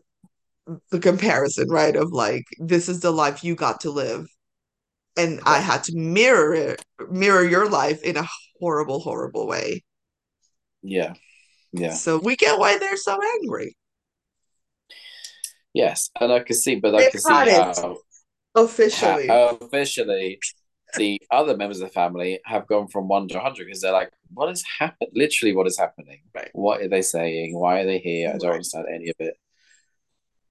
the the comparison, right? Of like this is the life you got to live, and I had to mirror it, mirror your life in a horrible, horrible way. Yeah, yeah, So we get why they're so angry. yes, and I can see, but I They've can see it how, how officially. The other members of the family have gone from one to hundred because they're like, "What has happened? Literally, what is happening? Right. What are they saying? Why are they here? I don't Right. understand any of it."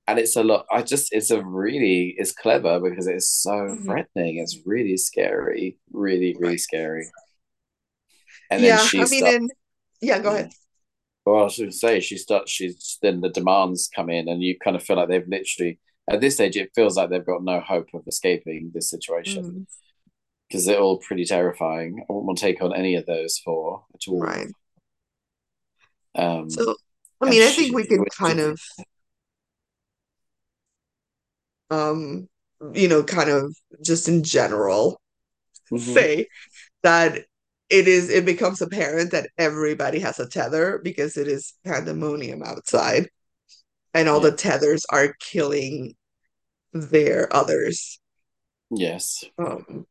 And it's a lot. I just, it's a really, it's clever because it's so Mhm. threatening. It's really scary, really, really scary. And then Yeah, she I mean, starts. and yeah, go ahead. Well, I was going to say she starts. She's then the demands come in, and you kind of feel like they've literally at this stage it feels like they've got no hope of escaping this situation Mhm. Because they're all pretty terrifying. I wouldn't want to take on any of those four at all. Right. Um, So, I mean, I she, think we can kind of, um, you know, kind of just in general Mhm. say that it is, it becomes apparent that everybody has a tether because it is pandemonium outside, and all Yeah. the tethers are killing their others. yes. Um,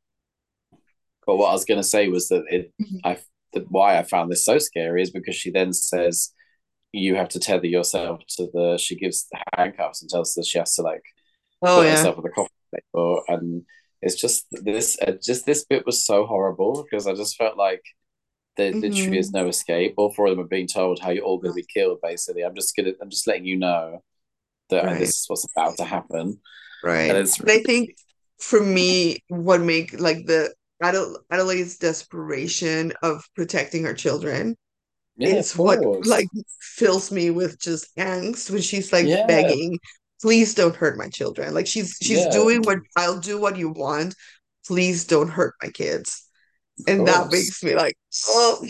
But what I was going to say was that it, Mhm. I, that why I found this so scary is because she then says you have to tether yourself to the. She gives the handcuffs and tells her she has to like oh put yeah. herself on the coffee table, and it's just this. Uh, just this bit was so horrible because I just felt like there literally is Mhm. no escape. All four of them are being told how you're all going to be killed. Basically, I'm just gonna. I'm just letting you know that Right. this is what's about to happen, Right. and it's And I think for me, what make like the Adel Adelaide's desperation of protecting her children yeah, is what like fills me with just angst when she's like yeah, begging, please don't hurt my children. Like she's she's yeah, doing what I'll do what you want. Please don't hurt my kids. And that makes me like, oh,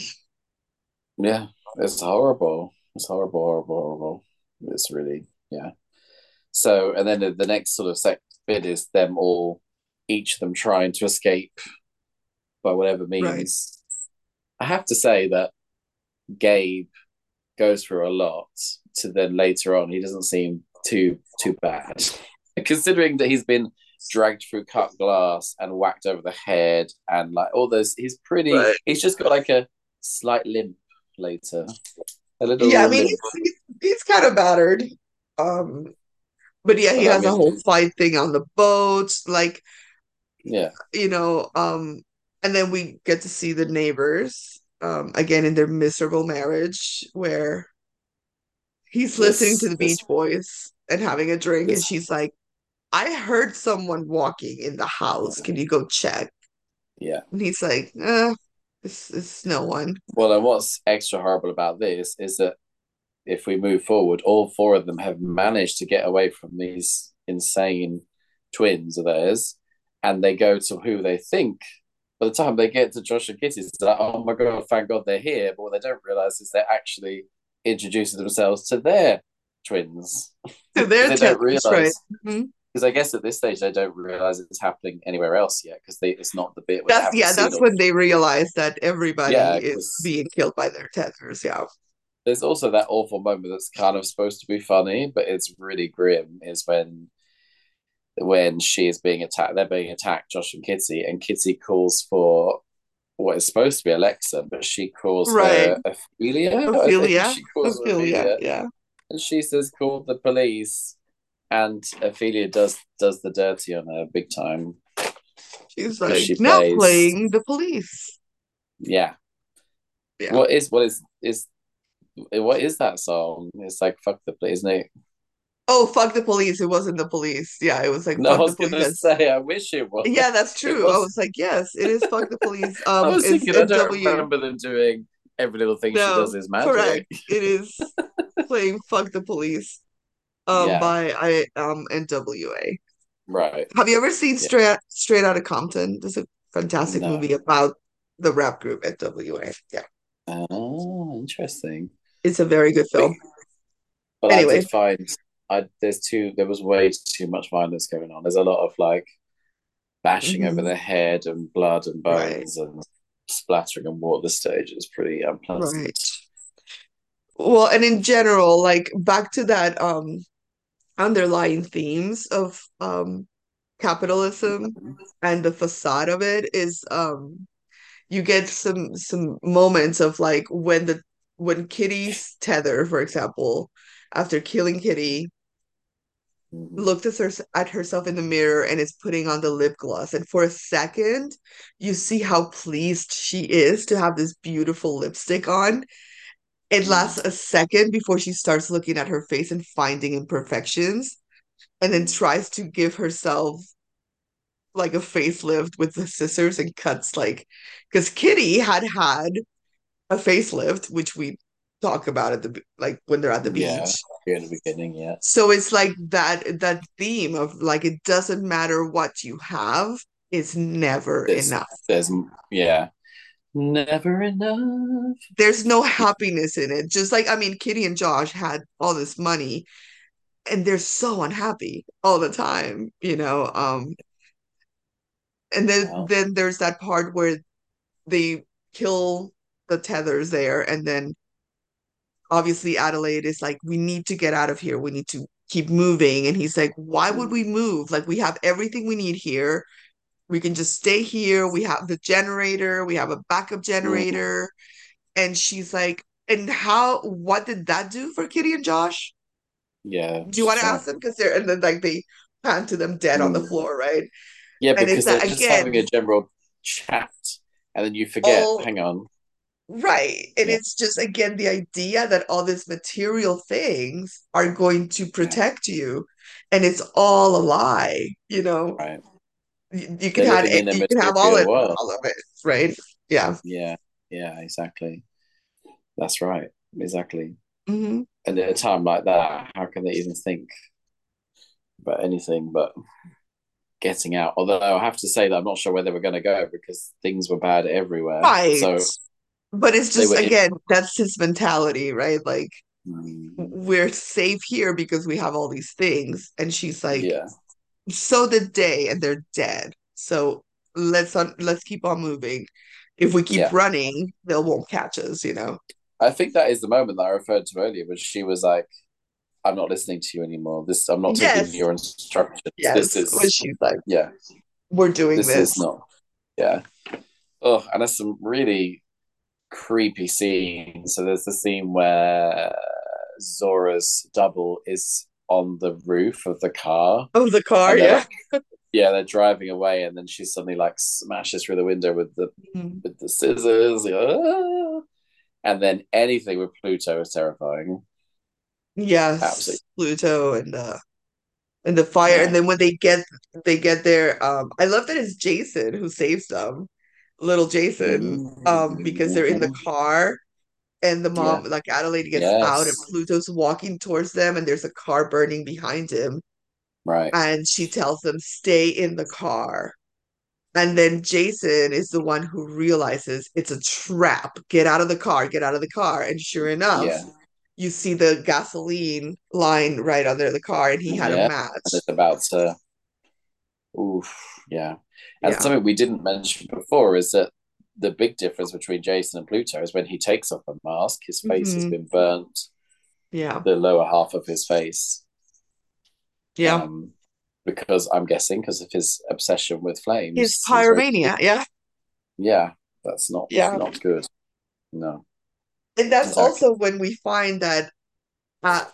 Yeah, it's horrible. It's horrible, horrible, horrible. It's really, yeah. So, and then the, the next sort of sec bit is them all, each of them trying to escape by whatever right. means. I have to say that Gabe goes through a lot to then later on, he doesn't seem too too bad. Considering that he's been dragged through cut glass and whacked over the head and like all those he's pretty Right. he's just got like a slight limp later. A little Yeah, I mean he's he's, he's kind of battered. Um, but yeah, he But I has a whole fight thing on the boats, like yeah. you know, um, and then we get to see the neighbors, um, again in their miserable marriage where he's listening to the this Beach Boys and having a drink, and she's like, I heard someone walking in the house. Can you go check? yeah. And he's like, uh, it's, it's no one. Well and what's extra horrible about this is that if we move forward, all four of them have managed to get away from these insane twins of theirs, and they go to who they think. By the time they get to Josh and Kitty, it's like, oh my god, thank God they're here. But what they don't realize is they're actually introducing themselves to their twins. They don't tethers, right? because mm-hmm. I guess at this stage they don't realize it's happening anywhere else yet because it's not the bit where That's yeah, that's when they realize that everybody Yeah, is being killed by their tethers. Yeah. there's also that awful moment that's kind of supposed to be funny, but it's really grim. Is when when she is being attacked, they're being attacked, Josh and Kitty, and Kitty calls for what is supposed to be Alexa, but she calls Right. her Ophelia. Ophelia. she calls Ophelia, Ophelia. yeah. and she says, "Call the police." And Ophelia does does the dirty on her big time. She's like she now plays- playing the police. Yeah. Yeah. What is what is is what is that song? It's like fuck the police, isn't it? Oh, fuck the police. It wasn't the police. Yeah, it was like No, I was the gonna say I wish it was. Yeah, that's true. I was- was like, yes, it is fuck the police. I Um, was it's thinking I don't NW. remember them doing every little thing she does is magic. correct. It is playing "Fuck the Police" um Yeah. by I um NWA. Right. Have you ever seen Yeah. Straight Straight Outta Compton? This is a fantastic No. movie about the rap group NWA. Yeah, Oh, interesting. it's a very good film. But I Anyway. did find I there's too there was way too much violence going on. There's a lot of like bashing over Mhm. the head and blood and Right. bones and splattering and water The stage. It's pretty unpleasant. Right. Well, and in general, like back to that um underlying themes of um capitalism and the facade of it is um you get some some moments of like when the when Kitty's tether, for example, after killing Kitty, Mhm. looked at, her, at herself in the mirror and is putting on the lip gloss. And for a second, you see how pleased she is to have this beautiful lipstick on. It Mm. lasts a second before she starts looking at her face and finding imperfections, and then tries to give herself like a facelift with the scissors and cuts like because Kitty had had a facelift, which we talk about at the like when they're at the beach. Yeah. Here in the beginning, yeah. So it's like that that theme of like it doesn't matter what you have, it's never There's enough. there's yeah. Never enough. There's no happiness in it. Just like I mean, Kitty and Josh had all this money and they're so unhappy all the time, you know. Um and then Wow. then there's that part where they kill the tethers there and then obviously Adelaide is like, we need to get out of here. We need to keep moving. And he's like, why would we move? Like, we have everything we need here. We can just stay here. We have the generator, we have a backup generator. And she's like, and how, what did that do for Kitty and Josh? Yeah. Do you want to ask them? Because they're, and then like they pan to them dead on the Mm. floor, right? Yeah, And because it's they're that, just again- having a general chat, and then you forget. Oh. hang on. Right. And Yeah. it's just, again, the idea that all these material things are going to protect you. And it's all a lie, you know. Right. You, you can have it, you can have all it, all of it, right? Yeah. Yeah. Yeah. Exactly. That's right. Exactly. hmm And at a time like that, how can they even think about anything but getting out? Although I have to say that I'm not sure where they were going to go because things were bad everywhere. Right. So But it's just, in- again, that's his mentality, right? Like, mm, we're safe here because we have all these things. And she's like, yeah. so did they, and they're dead. So let's on, let's keep on moving. If we keep Yeah. running, they won't catch us, you know. I think that is the moment that I referred to earlier, when she was like, "I'm not listening to you anymore. This, I'm not Yes. taking your instructions. Yes, This is, when she's like, yeah, we're doing this this. is not, yeah. Oh, and there's some really creepy scene. So there's the scene where Zora's double is on the roof of the car. Oh, the car, yeah. like- yeah, they're driving away, and then she suddenly like smashes through the window with the Mhm. with the scissors. ah! And then anything with Pluto is terrifying. Yes, Absolutely. Pluto and uh and the fire, Yeah. and then when they get they get there, um, I love that it's Jason who saves them, little Jason, um, because they're in the car, and the mom, like Adelaide, gets out, and Pluto's walking towards them, and there's a car burning behind him, Right. and she tells them stay in the car. And then Jason is the one who realizes it's a trap. Get out of the car, get out of the car. And sure enough, Yeah. you see the gasoline line right under the car, and he had a Yeah, and match. it's about to. Oof, yeah. And Yeah. something we didn't mention before is that the big difference between Jason and Pluto is when he takes off the mask, his face has hmm been burnt, Yeah. the lower half of his face. Yeah. Um, because I'm guessing because of his obsession with His flames. He's very, pyromania. Yeah. yeah, that's not Yeah. not good. No, And that's exactly. also when we find that uh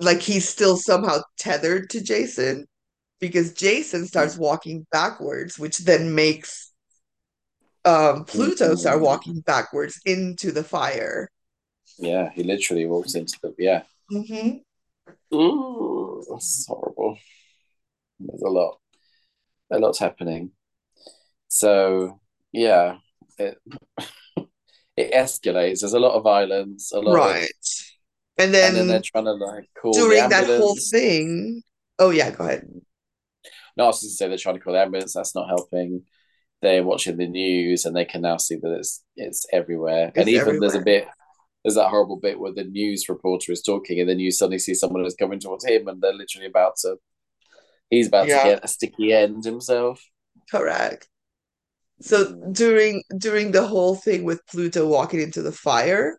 like he's still somehow tethered to Jason because Jason starts walking backwards, which then makes um Pluto start walking backwards into the fire. yeah, he literally walks into the yeah. hmm Ooh, that's horrible. There's a lot, a lot's happening. So yeah, it it escalates. There's a lot of violence, a lot of, Right. And and then they're trying to like call during that whole thing, oh yeah, go ahead. I say they're trying to call the ambulance. That's not helping. They're watching the news and they can now see that it's it's everywhere. And It's even there's a bit there's that horrible bit where the news reporter is talking and then you suddenly see someone who's coming towards him and they're literally about to he's about to get a sticky end himself. correct. So during during the whole thing with Pluto walking into the fire,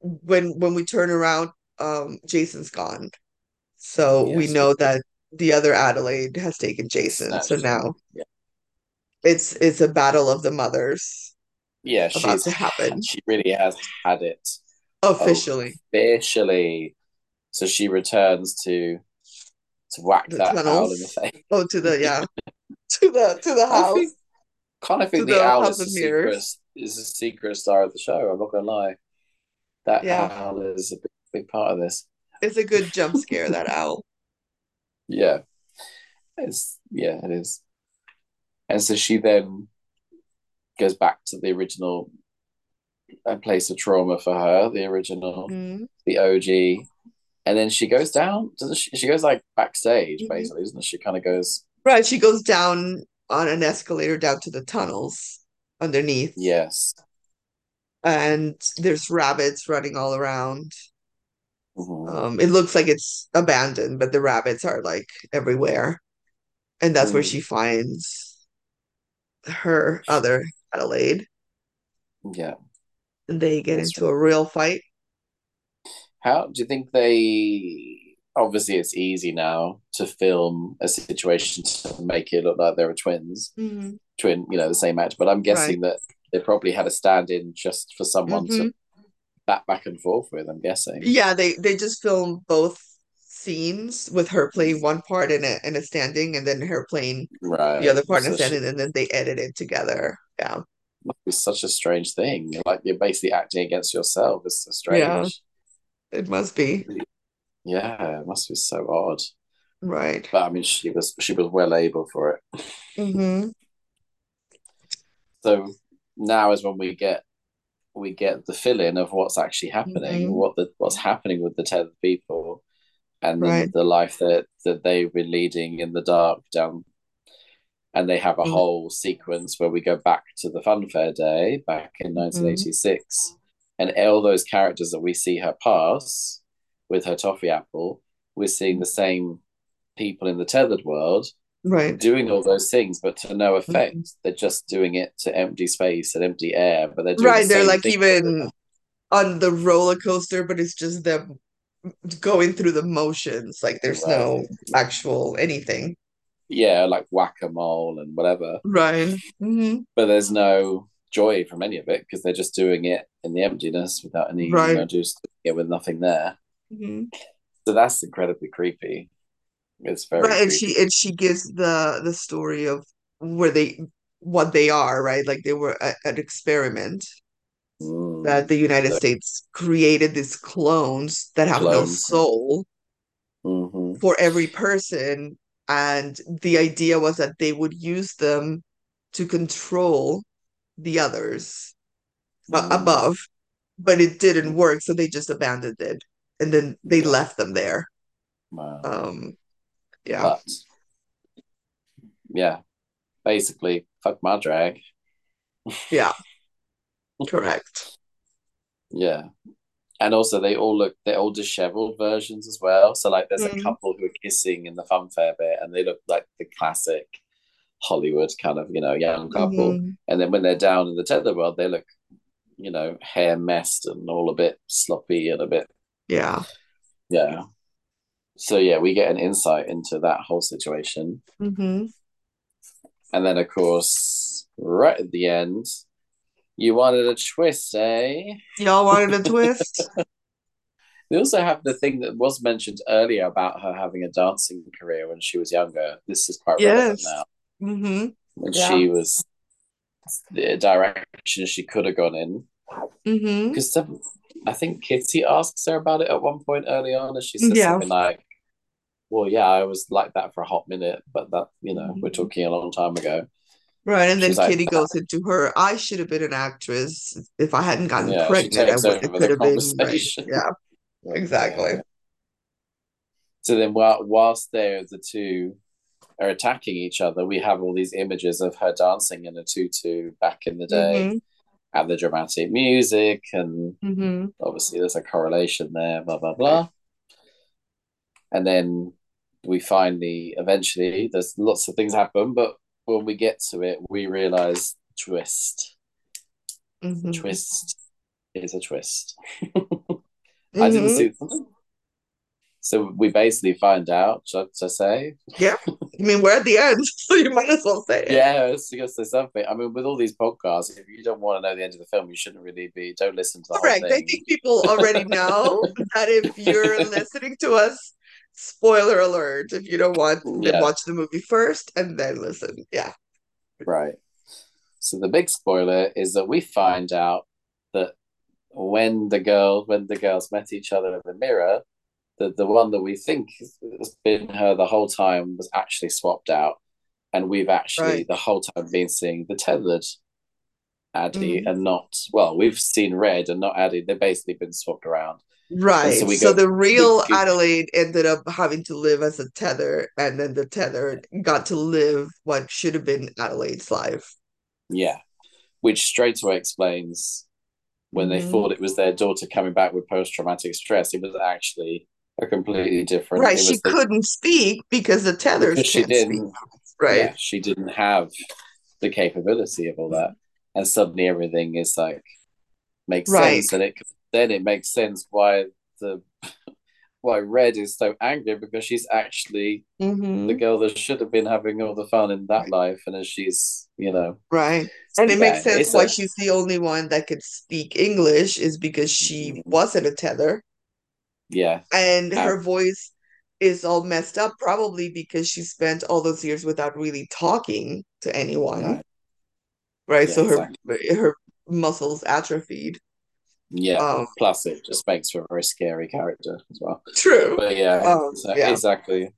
when when we turn around, um, Jason's gone. So yes, we know that the other Adelaide has taken Jason. So snatched now. Yeah. it's it's a battle of the mothers Yeah, about she's to happen she really has had it officially. officially. So she returns to to whack The that owl in the face. Oh, to the yeah, to the to the I house, think kind of think the the owl is the secret is the secret star of the show. I'm not gonna lie. That Yeah, owl is a big, big part of this. it's a good jump scare, that owl. Yeah, it's yeah, it is. And so she then goes back to the original uh, place of trauma for her, the original, hmm the OG, and then she goes down. Doesn't she? She goes like backstage, hmm basically, isn't she? Kind of goes, Right, she goes down on an escalator down to the tunnels underneath, yes, and there's rabbits running all around. Mhm. Um, it looks like it's abandoned, but the rabbits are like everywhere. And that's where she Mm, finds her other Adelaide. yeah. And they get That's into a real fight. How do you think they? Obviously, it's easy now to film a situation to make it look like they were twins, hmm twin, you know, the same actor. But I'm Right. guessing that they probably had a stand-in just for someone hmm to bat back and forth with. I'm guessing. Yeah, they they just filmed both scenes with her playing one part in a in a standing and then her playing the other part in a standing and then they edit it together. Yeah. must be such a strange thing. Like you're basically acting against yourself. It's so Yeah, strange. it must be. Yeah, it must be so odd. Right. But I mean, she was she was well able for it. hmm So now is when we get we get the fill in of what's actually happening, hmm what the what's happening with the tethered people, and Right. the life that that they've been leading in the dark down. And they have a hmm whole sequence where we go back to the funfair day back in 1986, and all those characters that we see her pass with her toffee apple, we're seeing the same people in the tethered world Right. doing all those things, but to no hmm effect. They're just doing it to empty space and empty air, but they're doing the Right. They're like even on the roller coaster, but it's just them going through the motions. Like there's Right. no actual anything. Yeah, like whack a mole and whatever. Right. hmm But there's no joy from any of it because they're just doing it in the emptiness without any, you Right. know, just doing it with nothing there. hmm So that's incredibly creepy. It's very Right. And creepy. she and she gives the the story of where they what they are, right? Like they were a, an experiment that Mm. the United So States created these clones that have no clones. soul hmm for every person. And the idea was that they would use them to control the others uh, Mm. above, but it didn't work, so they just abandoned it. And then they left them there. Wow. Um, yeah, But yeah, basically, fuck my drag. yeah, correct. Yeah. And also they all look they're all disheveled versions as well. So like there's mm. a couple who are kissing in the funfair bit and they look like the classic Hollywood kind of, you know, young couple. Mm-hmm. And then when they're down in the tether world, they look, you know, hair messed and all a bit sloppy and a bit Yeah. Yeah. So yeah, we get an insight into that whole situation. Mm-hmm. And then of course, right at the end, you wanted a twist, eh? Y'all wanted a twist. we also have the thing that was mentioned earlier about her having a dancing career when she was younger. This is quite yes. relevant now. Mm-hmm. When yeah. she was the direction she could have gone in. Because mm-hmm. I think Kitty asks her about it at one point early on, and she says yeah. something like, "Well, yeah, I was like that for a hot minute, but that you know, mm-hmm. we're talking a long time ago." Right, and then She's Kitty like, goes into her. I should have been an actress if I hadn't gotten yeah, pregnant. I would, it could have been. Right. Yeah, exactly. Yeah. So then, while, whilst there, the two are attacking each other, we have all these images of her dancing in a tutu back in the day, mm-hmm. and the dramatic music, and mm-hmm. obviously there's a correlation there. Blah blah blah. And then we finally, eventually, there's lots of things happen, but when we get to it, we realize twist. Mm-hmm. Twist is a twist. I didn't mm-hmm. see something. So we basically find out, should I say? Yeah. I mean, we're at the end, so you might as well say it. Yeah, it's to say something. I mean, with all these podcasts, if you don't want to know the end of the film, you shouldn't really be, don't listen to the Correct. I think people already know that if you're listening to us, spoiler alert, if you don't want, yeah. watch the movie first and then listen. Yeah. Right. So the big spoiler is that we find out that when the girl, when the girls met each other in the mirror, the the one that we think has been her the whole time was actually swapped out, and we've actually right. the whole time been seeing the tethered Addie mm. and not well, we've seen Red and not Addie. They've basically been swapped around. Right. So, so go, the real Adelaide ended up having to live as a tether, and then the tether got to live what should have been Adelaide's life. Yeah, which straight away explains when they mm. thought it was their daughter coming back with post traumatic stress. It was actually a completely different. Right. She the, couldn't speak because the tethers she didn't. Speak. Right. Yeah, she didn't have the capability of all that, and suddenly everything is like makes right. sense, and it then it makes sense why the why Red is so angry because she's actually mm-hmm. the girl that should have been having all the fun in that life, and as she's you know right, and it yeah, makes sense why a, she's the only one that could speak English is because she mm-hmm. wasn't a tether. Yeah. And her voice is all messed up, probably because she spent all those years without really talking to anyone. Right. Right? Yeah, so her exactly. her muscles atrophied. Yeah. Um, Plus, it just makes for a very scary character as well. True. But yeah, um, so, yeah. exactly.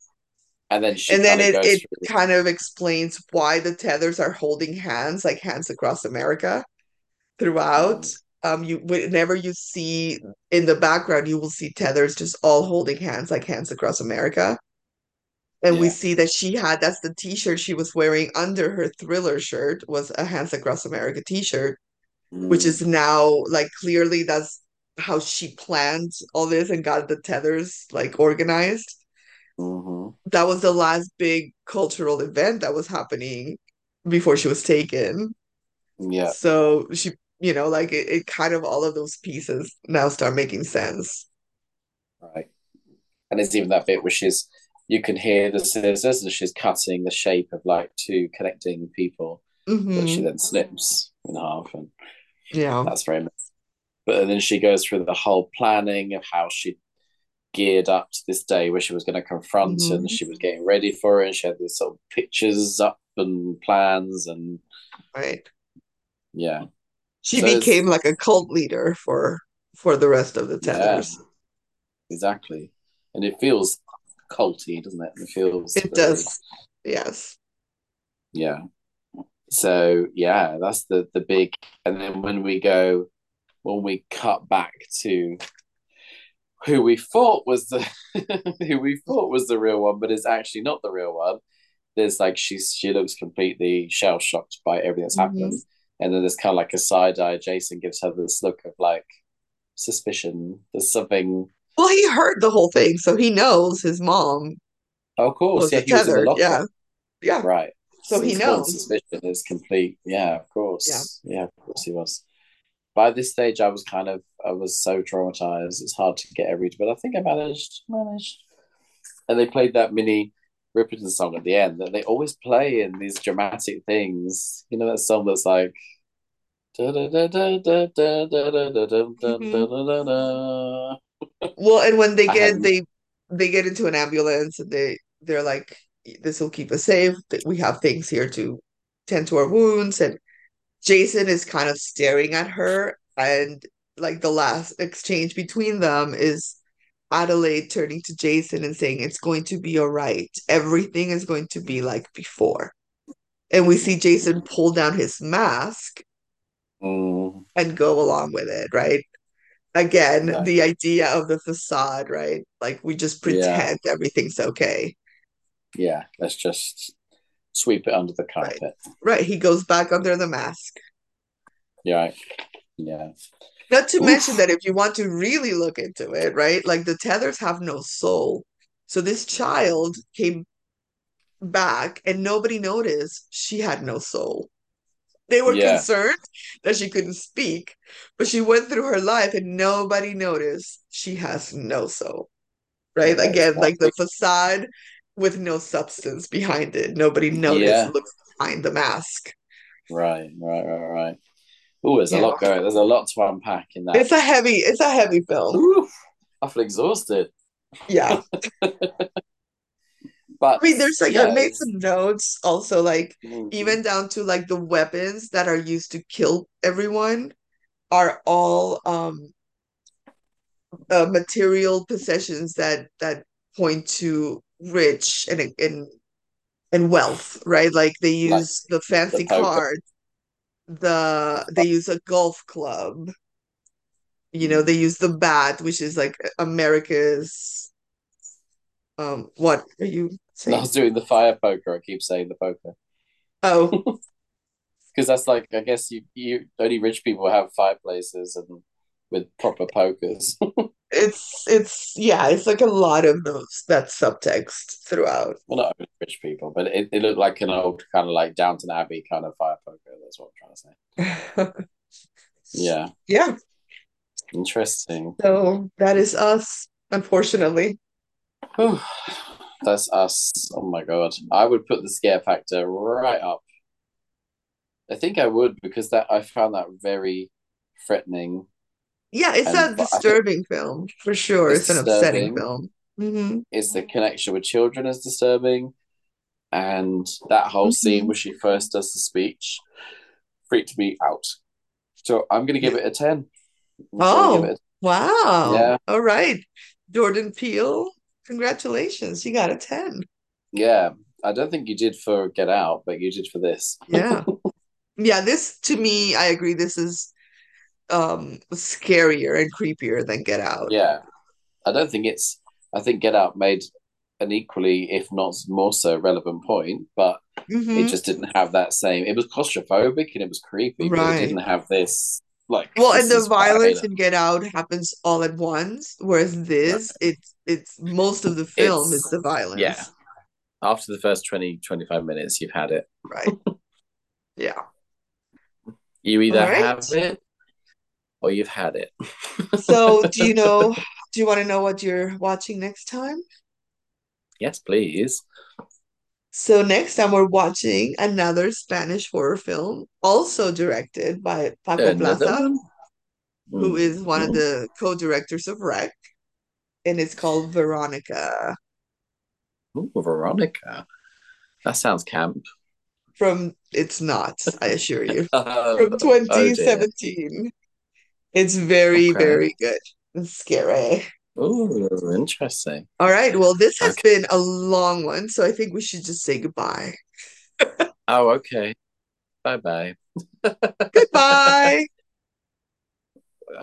And then and then it, it through... kind of explains why the tethers are holding hands, like hands across America throughout um you whenever you see in the background you will see tethers just all holding hands like hands across america and yeah. we see that she had that's the t-shirt she was wearing under her thriller shirt was a hands across america t-shirt mm. which is now like clearly that's how she planned all this and got the tethers like organized mm-hmm. that was the last big cultural event that was happening before she was taken yeah so she you know like it, it kind of all of those pieces now start making sense right and there's even that bit where she's you can hear the scissors and she's cutting the shape of like two connecting people mm-hmm. that she then snips in half and yeah that's very nice but then she goes through the whole planning of how she geared up to this day where she was going to confront mm-hmm. and she was getting ready for it and she had these sort of pictures up and plans and right yeah she so became like a cult leader for for the rest of the tethers. Yeah, exactly, and it feels culty, doesn't it? It feels. It very, does. Yes. Yeah. So yeah, that's the the big, and then when we go, when we cut back to who we thought was the who we thought was the real one, but is actually not the real one. There's like she's she looks completely shell shocked by everything that's mm-hmm. happened and then there's kind of like a side eye. Jason gives her this look of like, suspicion. There's something. Well, he heard the whole thing, so he knows his mom Oh, of course, was yeah, he was in the locker. Yeah, yeah. Right. So he knows. suspicion is complete. Yeah, of course. Yeah, of course he was. By this stage, I was kind of, I was so traumatized. It's hard to get every, but I think I managed, managed. And they played that Minnie Riperton song at the end that they always play in these dramatic things. You know that song that's like. hmm Well, and when they get they they get into an ambulance and they they're like, this will keep us safe. We have things here to tend to our wounds, and Jason is kind of staring at her, and like the last exchange between them is Adelaide turning to Jason and saying, It's going to be all right. Everything is going to be like before. And we see Jason pull down his mask Mm, and go along with it, right? Again, no. the idea of the facade, right? Like we just Yeah, pretend everything's okay. yeah. Let's just sweep it under the carpet. Right. He goes back under the mask. Yeah, yeah. Not to mention that if you want to really look into it, right? Like the tethers have no soul. So this child came back and nobody noticed she had no soul. They were Yeah, concerned that she couldn't speak, but she went through her life and nobody noticed she has no soul. Right? Again, like the facade with no substance behind it. Nobody noticed, Yeah, looks behind the mask. right, right, right, right. Oh, there's a lot going. There's a lot to unpack in that. It's a heavy, it's a heavy film. Oof, I feel exhausted. Yeah. But I mean, there's like I made some notes also, like mm, even down to like the weapons that are used to kill everyone are all um uh, material possessions that that point to rich and and and wealth, right? Like they use the the fancy poker. card, the they use a golf club, you know, they use the bat, which is like America's um what are you And I was doing the fire poker. I keep saying the poker Oh, because that's like I guess you you only rich people have fireplaces and with proper pokers. it's it's yeah, it's like a lot of those that subtext throughout. well, not only rich people, but it, it looked like an old kind of like Downton Abbey kind of fire poker. That's what I'm trying to say. Yeah, Yeah, interesting. so that is us, unfortunately. That's us. Oh my god, I would put the scare factor right up. I think I would because that I found that very threatening Yeah, it's and a but I think disturbing film for sure. it's It's an upsetting film. hmm It's the connection with children is disturbing, and that whole scene hmm where she first does the speech freaked me out. So I'm gonna give it a ten. I'm Oh, it. A, wow. yeah, All right. Jordan Peele, congratulations. You got a 10. yeah. I don't think you did for Get Out, but you did for this. Yeah. Yeah, this to me, I agree, this is um scarier and creepier than Get Out. Yeah, I don't think it's. I think Get Out made an equally, if not more so, relevant point, but it hmm just didn't have that same. It was claustrophobic and it was creepy, but it didn't have this like Well, and the is what I hate. violence in Get Out happens all at once, whereas this, it's it's most of the film is It's the yeah. violence. After the first 20, 25 minutes, you've had it. Right. Yeah. You either right. have it or you've had it. So, do you know, do you want to know what you're watching next time? yes, please. So, next time we're watching another Spanish horror film, also directed by Paco Another Plaza, one. who is one of Mm. the co-directors of Rec, and it's called Veronica Ooh, Veronica. That sounds camp. from It's Not, I assure you, Oh, from oh 2017. It's very, Okay. very good and scary. Oh, interesting. All right, well, this has Okay. been a long one, so I think we should just say goodbye. Oh, okay. Bye bye. Goodbye.